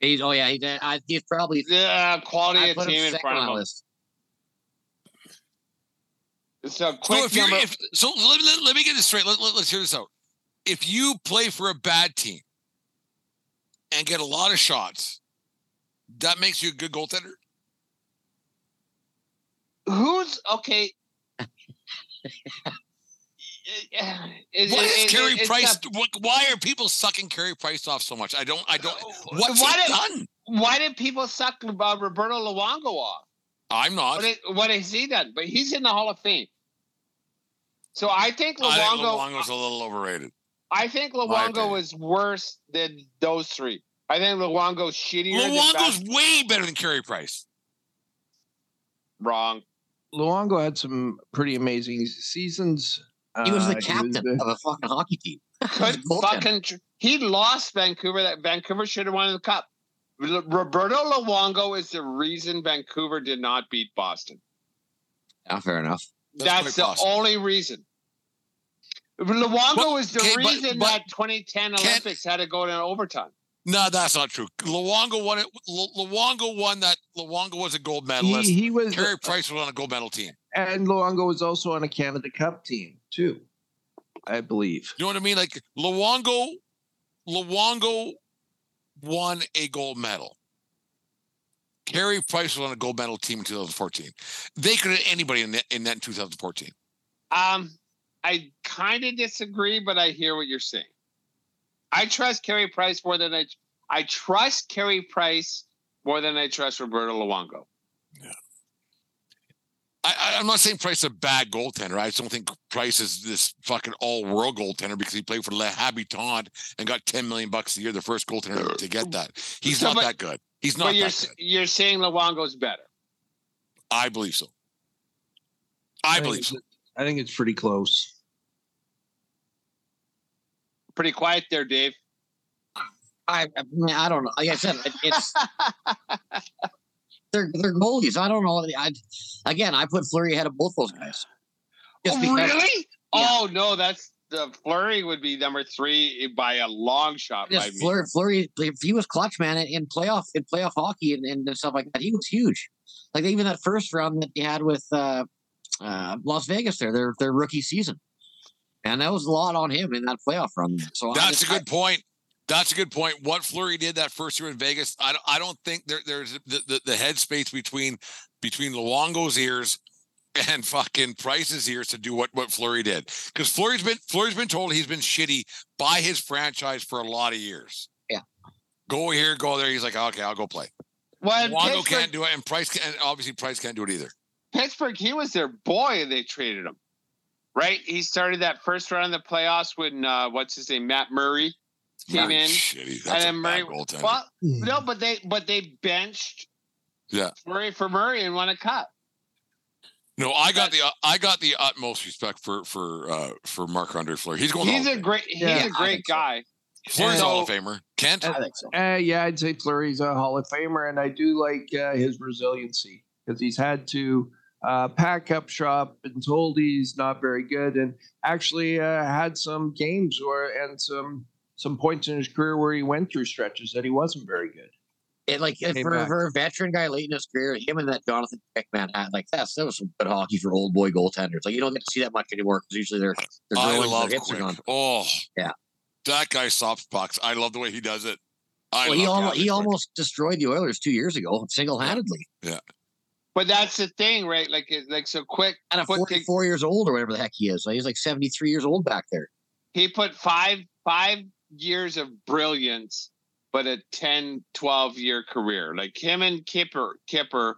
He's, oh yeah, he did. I, he's probably. The uh, quality I of team in front of my him. list. So So quick if number. if so, let, let, let me get this straight. Let, let, us hear this out. If you play for a bad team and get a lot of shots, that makes you a good goaltender. who's okay? Is, Why is is- Carey Price? what- why are people sucking Carey Price off so much? I don't. I don't. What's why did, done? Why did people suck uh, Roberto Luongo off? I'm not. What, is, what has he done? But he's in the Hall of Fame. So I think I think Luongo. Luongo's a little overrated. I think Luongo opinion. was worse than those three. I think Luongo's shittier. Luongo's Bas- way better than Carey Price. wrong. Luongo had some pretty amazing seasons. He was Uh, the was captain the- of a fucking hockey team. Could fucking tr- he lost Vancouver. That Vancouver should have won the cup. L- Roberto Luongo is the reason Vancouver did not beat Boston. Yeah, fair enough. That's That's, the possible. only reason. Luongo But- is the okay, reason but- that 2010 Olympics had to go to overtime. No, that's not true. Luongo won it. Luongo won that. Luongo was a gold medalist. he, he was, Carey Price was on a gold medal team. and Luongo was also on a Canada Cup team too, I believe. You know what I mean? Like Luongo, Luongo won a gold medal. Carey Price was on a gold medal team in 2014. They could have anybody in that in that in 2014. Um, I kind of disagree, but I hear what you're saying. I trust Carey Price more than I. I trust Carey Price more than I trust Roberto Luongo. I, I, I'm not saying Price is a bad goaltender. I just don't think Price is this fucking all-world goaltender because he played for Le Habitant and got 10 million bucks a year, the first goaltender to get that. He's So, not but- that good. He's But not you're that s- good. you're saying Luongo's better. I believe so. I think believe so. I think it's pretty close. Pretty quiet there, Dave. I I, mean, I don't know. Like I said, it's they're they're goalies. I don't know. I again, I put Fleury ahead of both those guys. Just Oh, because really? Oh no, that's the Fleury would be number three by a long shot. By just me. Fleury, Fleury, if he was clutch man in, in playoff in playoff hockey and, and stuff like that, he was huge. Like even that first round that he had with uh, uh, Las Vegas, there, their their rookie season, and that was a lot on him in that playoff run. So That's just- a good point. That's a good point. What Fleury did that first year in Vegas, I don't, I don't think there, there's the, the, the headspace between between Luongo's ears and fucking Price's ears to do what what Fleury did. Because Fleury's been Fleury's been told he's been shitty by his franchise for a lot of years. Yeah. Go here, go there. He's like, okay, I'll go play. Well, Luongo Pittsburgh, can't do it, and Price can, and obviously Price can't do it either. Pittsburgh, he was their boy, and they traded him. Right? He started that first round of the playoffs when uh, what's his name, Matt Murray came Very in. shitty. That's And a then bad Murray. goaltender. Well, no, but they but they benched Yeah. Murray for Murray and won a cup. No, I got the I got the utmost respect for for uh for Marc Andre Fleury. He's going. He's a great he's Yeah, a I great think so. guy. Fleury's a So- Hall of Famer. Kent. I think so. Uh, yeah, I'd say Fleury's a Hall of Famer, and I do like uh, his resiliency because he's had to uh, pack up shop and told he's not very good, and actually uh, had some games where and some some points in his career where he went through stretches that he wasn't very good. It, like Came for, back. for a veteran guy late in his career, him and that Jonathan Pickman had like that's that was some good hockey for old boy goaltenders. Like you don't get to see that much anymore because usually they're they're I love their hips are Quick. gone. Oh, Yeah. That guy soft pucks. I love the way he does it. I Well, he almost he Quick. almost destroyed the Oilers two years ago single handedly. Yeah. But that's the thing, right? Like like so quick. And at put the- 44 years old or whatever the heck he is, like, he's like 73 years old back there. he put five five years of brilliance but a 10 12 year career like him and kipper kipper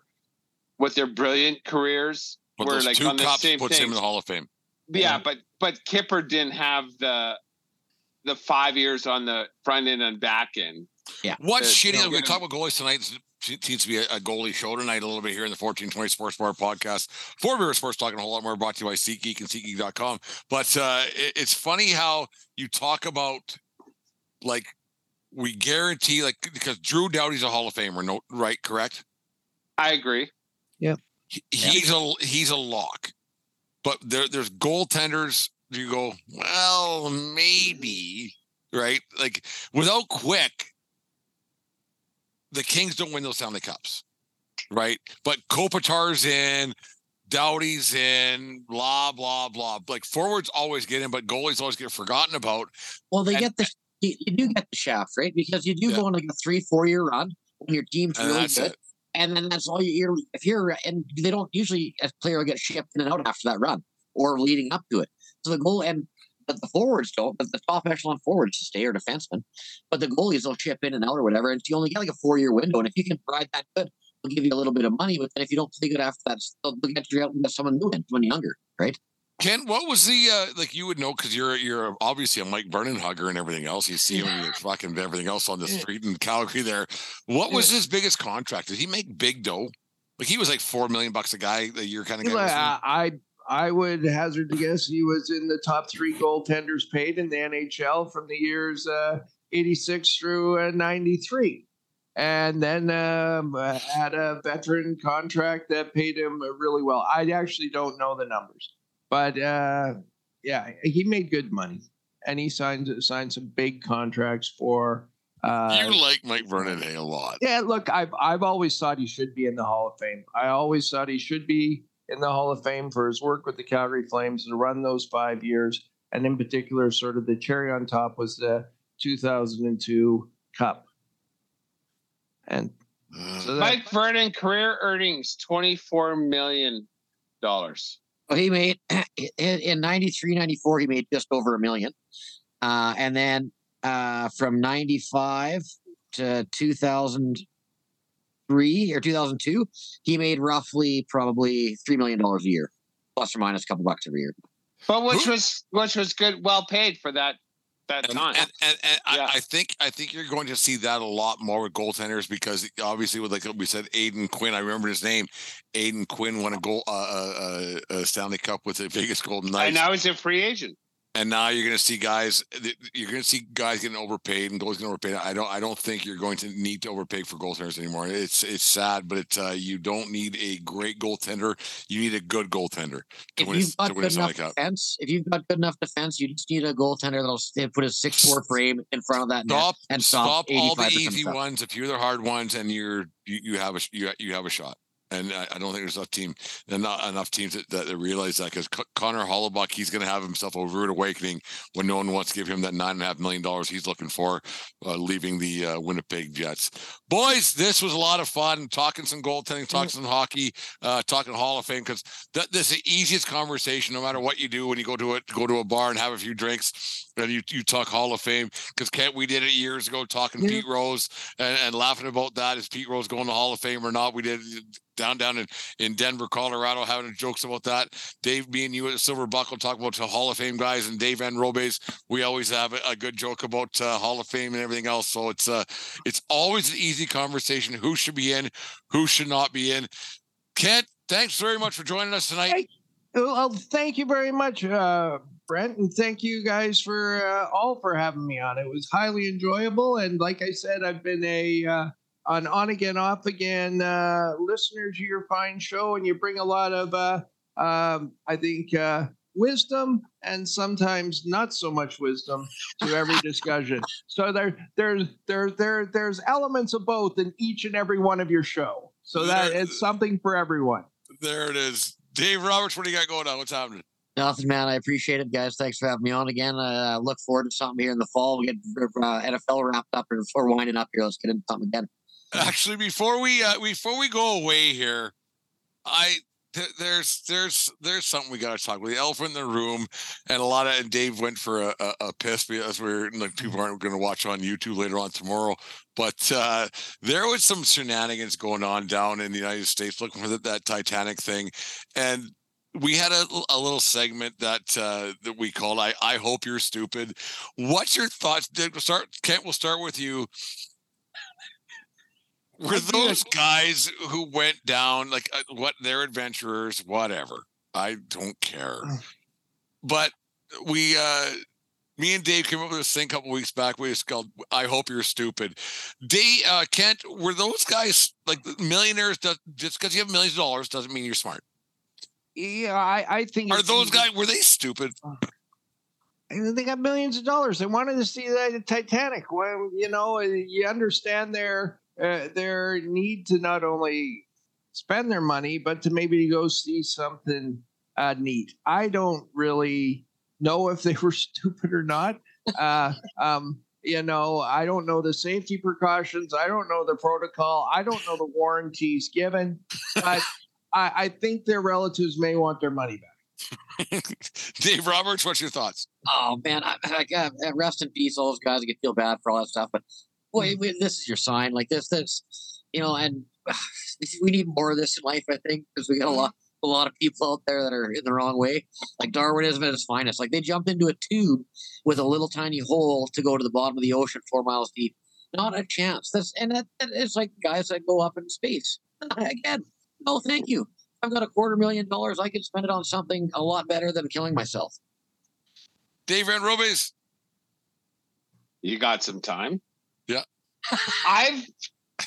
with their brilliant careers But were like two on the cups same puts him thing in the Hall of Fame. yeah but but kipper didn't have the the five years on the front end and back end What's Uh, shitty? no, We're going to talk about goalies tonight. It seems to be a, a goalie show tonight, a little bit here in the 1420 Sports Bar podcast. For Beer Sports Talking a whole lot more brought to you by SeatGeek and SeatGeek.com. But uh, it, it's funny how you talk about like we guarantee, like, because Drew Doughty's a Hall of Famer, no, right? Correct? i agree He, he's a he's a lock. But there there's goaltenders. You go, well, maybe, right? Like without quick, the Kings don't win those Stanley Cups, right? But Kopitar's in, Doughty's in, blah blah blah. Like forwards always get in, but goalies always get forgotten about. Well, they And- get the you, you do get the shaft, right? Because you do Yeah. go on like a three, four year run when your team's And really good. it. And then that's all you're if you're and they don't usually a player will get shipped in and out after that run or leading up to it. So the goal and but the forwards don't, but the top echelon forwards stay or defensemen. But the goalies will ship in and out or whatever. And you only get like a four year window. And if you can provide that good, they'll give you a little bit of money. But then if you don't play good after that, they'll get you out and get someone new in, someone younger, right? Ken, what was the uh, like? You would know because you're you're obviously a Mike Vernon hugger and everything else. You see him and fucking everything else on the street in Calgary. There, what was his biggest contract? Did he make big dough? Like he was like four million bucks a guy a year kind of guy. I I would hazard to guess he was in the top three goaltenders paid in the NHL from the years uh, 86 through uh, 93 and then um, uh, had a veteran contract that paid him really well. I actually don't know the numbers, but uh, yeah, he made good money, and he signed signed some big contracts for. Uh, you like Mike Vernon a lot. Yeah, look, I've I've always thought he should be in the Hall of Fame. I always thought he should be in the Hall of Fame for his work with the Calgary Flames to run those five years, and in particular, sort of the cherry on top was the 2002 Cup and so that, Mike Vernon career earnings twenty four million dollars. Well, he made in 93, 94, he made just over a million. Uh, and then uh, from 95 to 2003 or 2002, he made roughly probably $3 million a year, plus or minus a couple bucks every year. But which was which was good, well paid for that that and, time. And, and, and yeah. I, I, think I think you're going to see that a lot more with goaltenders because obviously with like we said, Aiden Quinn. I remember his name. Aiden Quinn won a goal, uh, uh, uh, Stanley Cup with the Vegas Golden Knights. And now he's a free agent and now you're going to see guys you're going to see guys getting overpaid and goals getting overpaid. I don't i don't think you're going to need to overpay for goaltenders anymore. It's it's sad but it's uh, you don't need a great goaltender. You need a good goaltender to if win, you've got good enough defense if you've got good enough defense you just need a goaltender that'll put a six four frame in front of that stop, net and stop, stop all the easy ones a few of the hard ones and you're you, you have a you, you have a shot and I, I, don't think there's enough team, not enough teams that, that realize that because C- Connor Hellebuyck, he's going to have himself a rude awakening when no one wants to give him that nine and a half million dollars he's looking for, uh, leaving the uh, Winnipeg Jets. Boys, this was a lot of fun talking some goaltending, talking some hockey, uh, talking Hall of Fame because that, this is the easiest conversation, no matter what you do when you go to go to a bar and have a few drinks and you, you talk Hall of Fame because Kent, we did it years ago talking yeah. Pete Rose and, and laughing about that. Is Pete Rose going to Hall of Fame or not? We did down down in, in Denver, Colorado, having jokes about that. Dave, me and you at Silver Buckle talk about the Hall of Fame guys, and Dave and Robes, we always have a, a good joke about uh, Hall of Fame and everything else. So it's uh, it's always an easy conversation. Who should be in? Who should not be in? Kent, thanks very much for joining us tonight. Hey, well, thank you very much, uh, Brent, and thank you guys for uh, all for having me on. It was highly enjoyable, and like I said, I've been a uh, an on again, off again uh, listener to your fine show, and you bring a lot of, uh, um, I think, uh, wisdom and sometimes not so much wisdom to every discussion. So there, there's there there there's elements of both in each and every one of your show. So that there, it's something for everyone. There it is. Dave Roberts, what do you got going on? What's happening? Nothing, man. I appreciate it, guys. Thanks for having me on again. I uh, look forward to something here in the fall. We get uh, NFL wrapped up and before winding up here, let's get into something again. Actually, before we uh, before we go away here, I th- there's there's there's something we got to talk With The elephant in the room, and a lot of and Dave went for a, a, a piss because we're like people aren't going to watch on YouTube later on tomorrow. But uh, there was some shenanigans going on down in the United States looking for the, that Titanic thing, and we had a, a little segment that uh, that we called I, I hope you're stupid. What's your thoughts? Did start Kent, we'll start with you. Were those guys who went down like uh, what they're adventurers whatever i don't care. But we uh me and dave came up with this thing a couple weeks back we just called i hope you're stupid. They uh kent were those guys like millionaires does, just because you have millions of dollars doesn't mean you're smart yeah i i think are those guys were they stupid they got millions of dollars. They wanted to see the Titanic. Well, you know, you understand their uh, their need to not only spend their money, but to maybe go see something uh, neat. I don't really know if they were stupid or not. Uh, um, you know, I don't know the safety precautions. I don't know the protocol. I don't know the warranties given. But I, I think their relatives may want their money back. Dave Roberts, what's your thoughts? Oh man, I, I, I, rest in peace, all those guys. I can feel bad for all that stuff, but boy, mm. this is your sign. Like this, this, you know, and we need more of this in life. I think because we got a lot, a lot of people out there that are in the wrong way. Like Darwinism at its finest. Like they jumped into a tube with a little tiny hole to go to the bottom of the ocean four miles deep. Not a chance. That's and that, that it's like guys that go up in space. Again, no, thank you. I've got a quarter million dollars. I can spend it on something a lot better than killing myself. Dave Van Robes. You got some time. Yeah. I've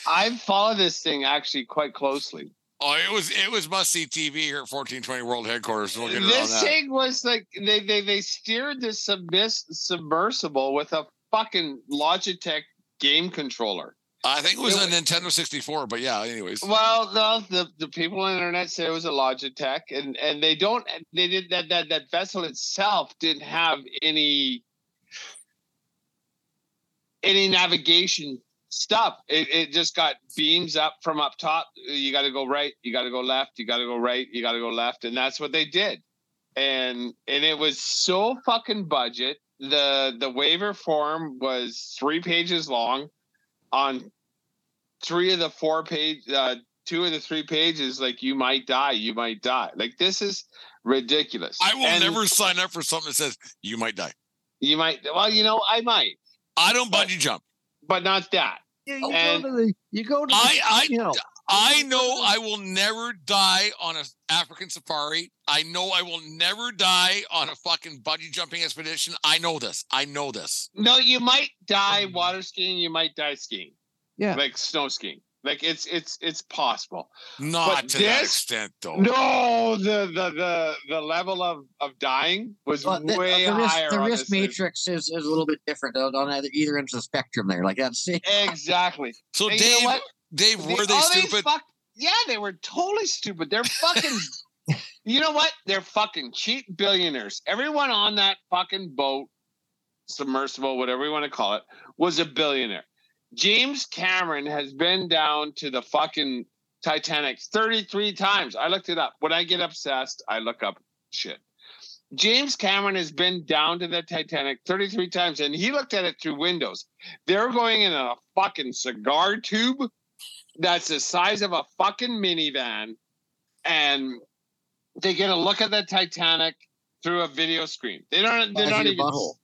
I've followed this thing actually quite closely. Oh, it was it was must see TV here at 1420 World Headquarters. We'll get this that. thing was like they they they steered this submiss, submersible with a fucking Logitech game controller. I think it was it a was- Nintendo 64, but yeah. Anyways, Well, no, the the people on the internet say it was a Logitech, and and they don't. They did that that that vessel itself didn't have any any navigation stuff. It it just got beams up from up top. You got to go right. You got to go left. You got to go right. You got to go left, and that's what they did. And and it was so fucking budget. The the waiver form was three pages long. On three of the four page, uh, two of the three pages, like you might die, you might die. Like this is ridiculous. I will And never sign up for something that says you might die. You might. Well, you know, I might, I don't bungee jump. but not that. You, you And- go to the you go to the, I- I- you know I know I will never die on an African safari. I know I will never die on a fucking bungee jumping expedition. I know this. I know this. No, you might die mm. water skiing. You might die skiing. Yeah. like snow skiing. Like it's it's it's possible. Not But to that extent, though. No, the the the the level of of dying was Well, the, way the risk, higher. the risk this thing. matrix is, is a little bit different on on either either end of the spectrum there. Like that's Exactly. So, And you know Dave, what? Dave, The- were they oh, these stupid? fuck- yeah, they were totally stupid. They're fucking. you know what? They're fucking cheap billionaires. Everyone on that fucking boat, submersible, whatever you want to call it, was a billionaire. James Cameron has been down to the fucking Titanic 33 times. I looked it up. When I get obsessed, I look up shit. James Cameron has been down to the Titanic 33 times and he looked at it through windows. They're going in a fucking cigar tube that's the size of a fucking minivan and they get a look at the Titanic through a video screen. They don't They're not even butthole.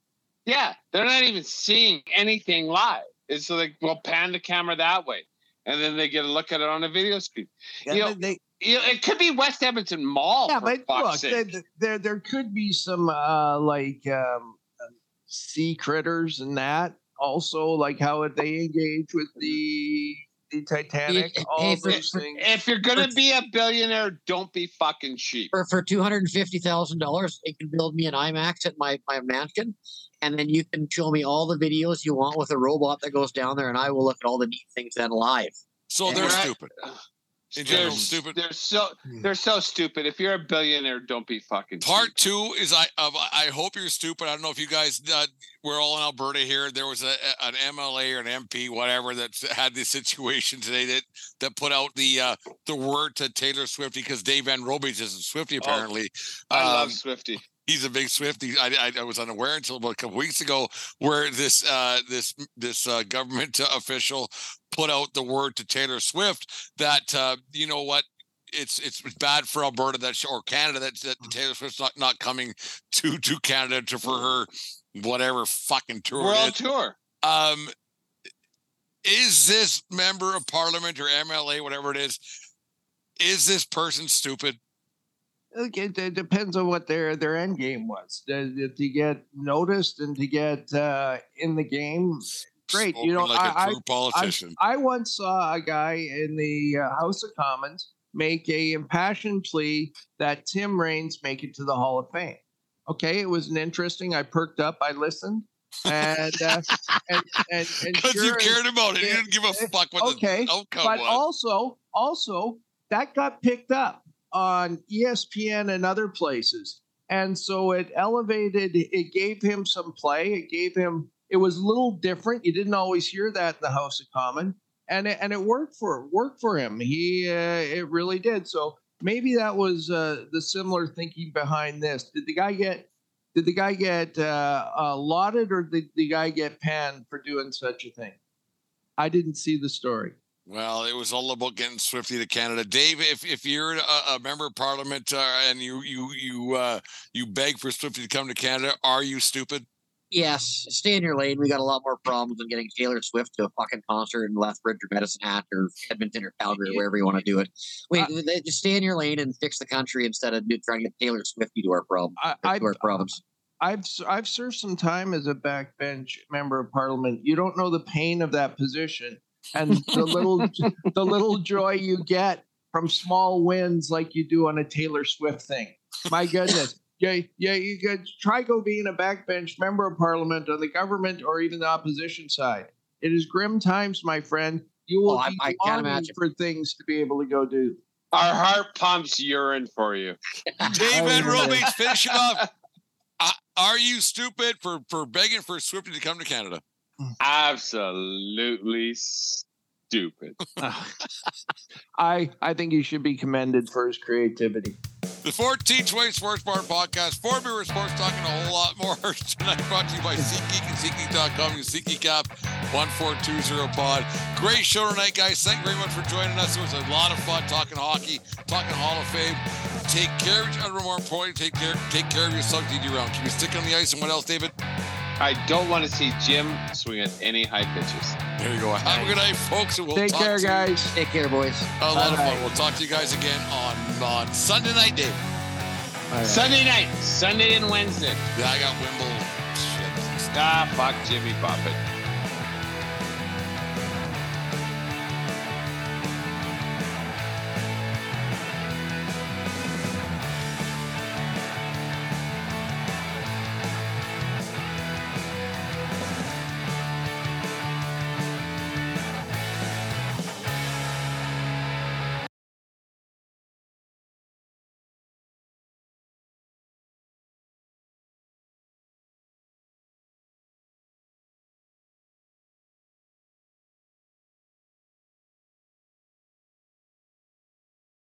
yeah, they're not even seeing anything live. It's like we'll pan the camera that way. And then they get a look at it on a video screen. yeah, you know, they, You know, it could be West Edmonton Mall. yeah, for but fuck's look, sake. there, there there could be some uh like um um, sea critters and that also like how would they engage with the the Titanic, hey, all for- those for- things. if you're gonna be a billionaire, don't be fucking cheap. for for two hundred and fifty thousand dollars, they can build me an IMAX at my my mansion, and then you can show me all the videos you want with a robot that goes down there, and I will look at all the neat things then live. So they're Right. stupid. In They're, general, stupid. they're so they're so stupid. If you're a billionaire, don't be fucking Part cheap. two is I of I hope you're stupid. I don't know if you guys uh, we're all in Alberta here. There was a, a- an MLA or an MP, whatever, that had this situation today that that put out the uh, the word to Taylor Swift because Dave Van Robies is a Swifty apparently. I love Um, Swifty. He's a big Swifty. I, I, I was unaware until about a couple weeks ago where this uh, this this uh, government official put out the word to Taylor Swift that uh, you know what it's it's bad for Alberta that she, or Canada that, that Taylor Swift's not not coming to to Canada to for her whatever fucking tour. World tour. Um, is this member of parliament or MLA, whatever it is, is this person stupid? It, it depends on what their their end game was. To, to get noticed and to get uh, in the game, great. Spoken you know, like I, politician. I once saw a guy in the uh, House of Commons make a impassioned plea that Tim Raines make it to the Hall of Fame. Okay, it was an interesting. I perked up. I listened, and uh, and and, and Because you cared about it. You didn't give a fuck what okay, the outcome but was. also also that got picked up on ESPN and other places, and so it elevated. It gave him some play. It gave him. It was a little different. You didn't always hear that in the House of Common, and it, and it worked for worked for him. He uh, it really did. So maybe that was uh, the similar thinking behind this. Did the guy get? Did the guy get uh, uh, lauded, or did the guy get panned for doing such a thing? I didn't see the story. Well, it was all about getting Swifty to Canada. Dave, if, if you're a, a member of Parliament uh, and you you you uh, you beg for Swifty to come to Canada, are you stupid? Yes, stay in your lane. We got a lot more problems than getting Taylor Swift to a fucking concert in Lethbridge or Medicine Hat or Edmonton or Calgary or wherever you want to do it. Wait, Uh, just stay in your lane and fix the country instead of trying to get Taylor Swift to our problem. I, to our problems. I've s- I've served some time as a backbench member of parliament. You don't know the pain of that position and the little the little joy you get from small wins like you do on a Taylor Swift thing. My goodness. Yeah, yeah, you could try go being a backbench member of parliament on the government or even the opposition side. It is grim times, my friend. You will Oh, I- be I can't longing imagine. for things to be able to go do. Our heart pumps urine for you. David Robates, finish it off. Are you stupid for for begging for Swifty to come to Canada? Absolutely stupid. I I think he should be commended for his creativity. The 1420 Sports Bar Podcast, four beer sports talking a whole lot more. Tonight brought to you by SeatGeek and SeatGeek.com. Your SeatGeek app, 1420 pod. Great show tonight, guys. Thank you very much for joining us. It was a lot of fun talking hockey, talking Hall of Fame. Take care of each other, more importantly, take care, take care of yourself DD round. Can you stick on the ice and what else, David? I don't want to see Jim swing at any high pitches. There you go. Have a good night, folks. And we'll Take talk care, to you- guys. Take care, boys. A lot of Bye-bye. fun. We'll talk to you guys again on, on Sunday night, Dave. All right. Sunday night, Sunday and Wednesday. Yeah, I got Wimble. Shit. Ah, fuck Jimmy Buffett.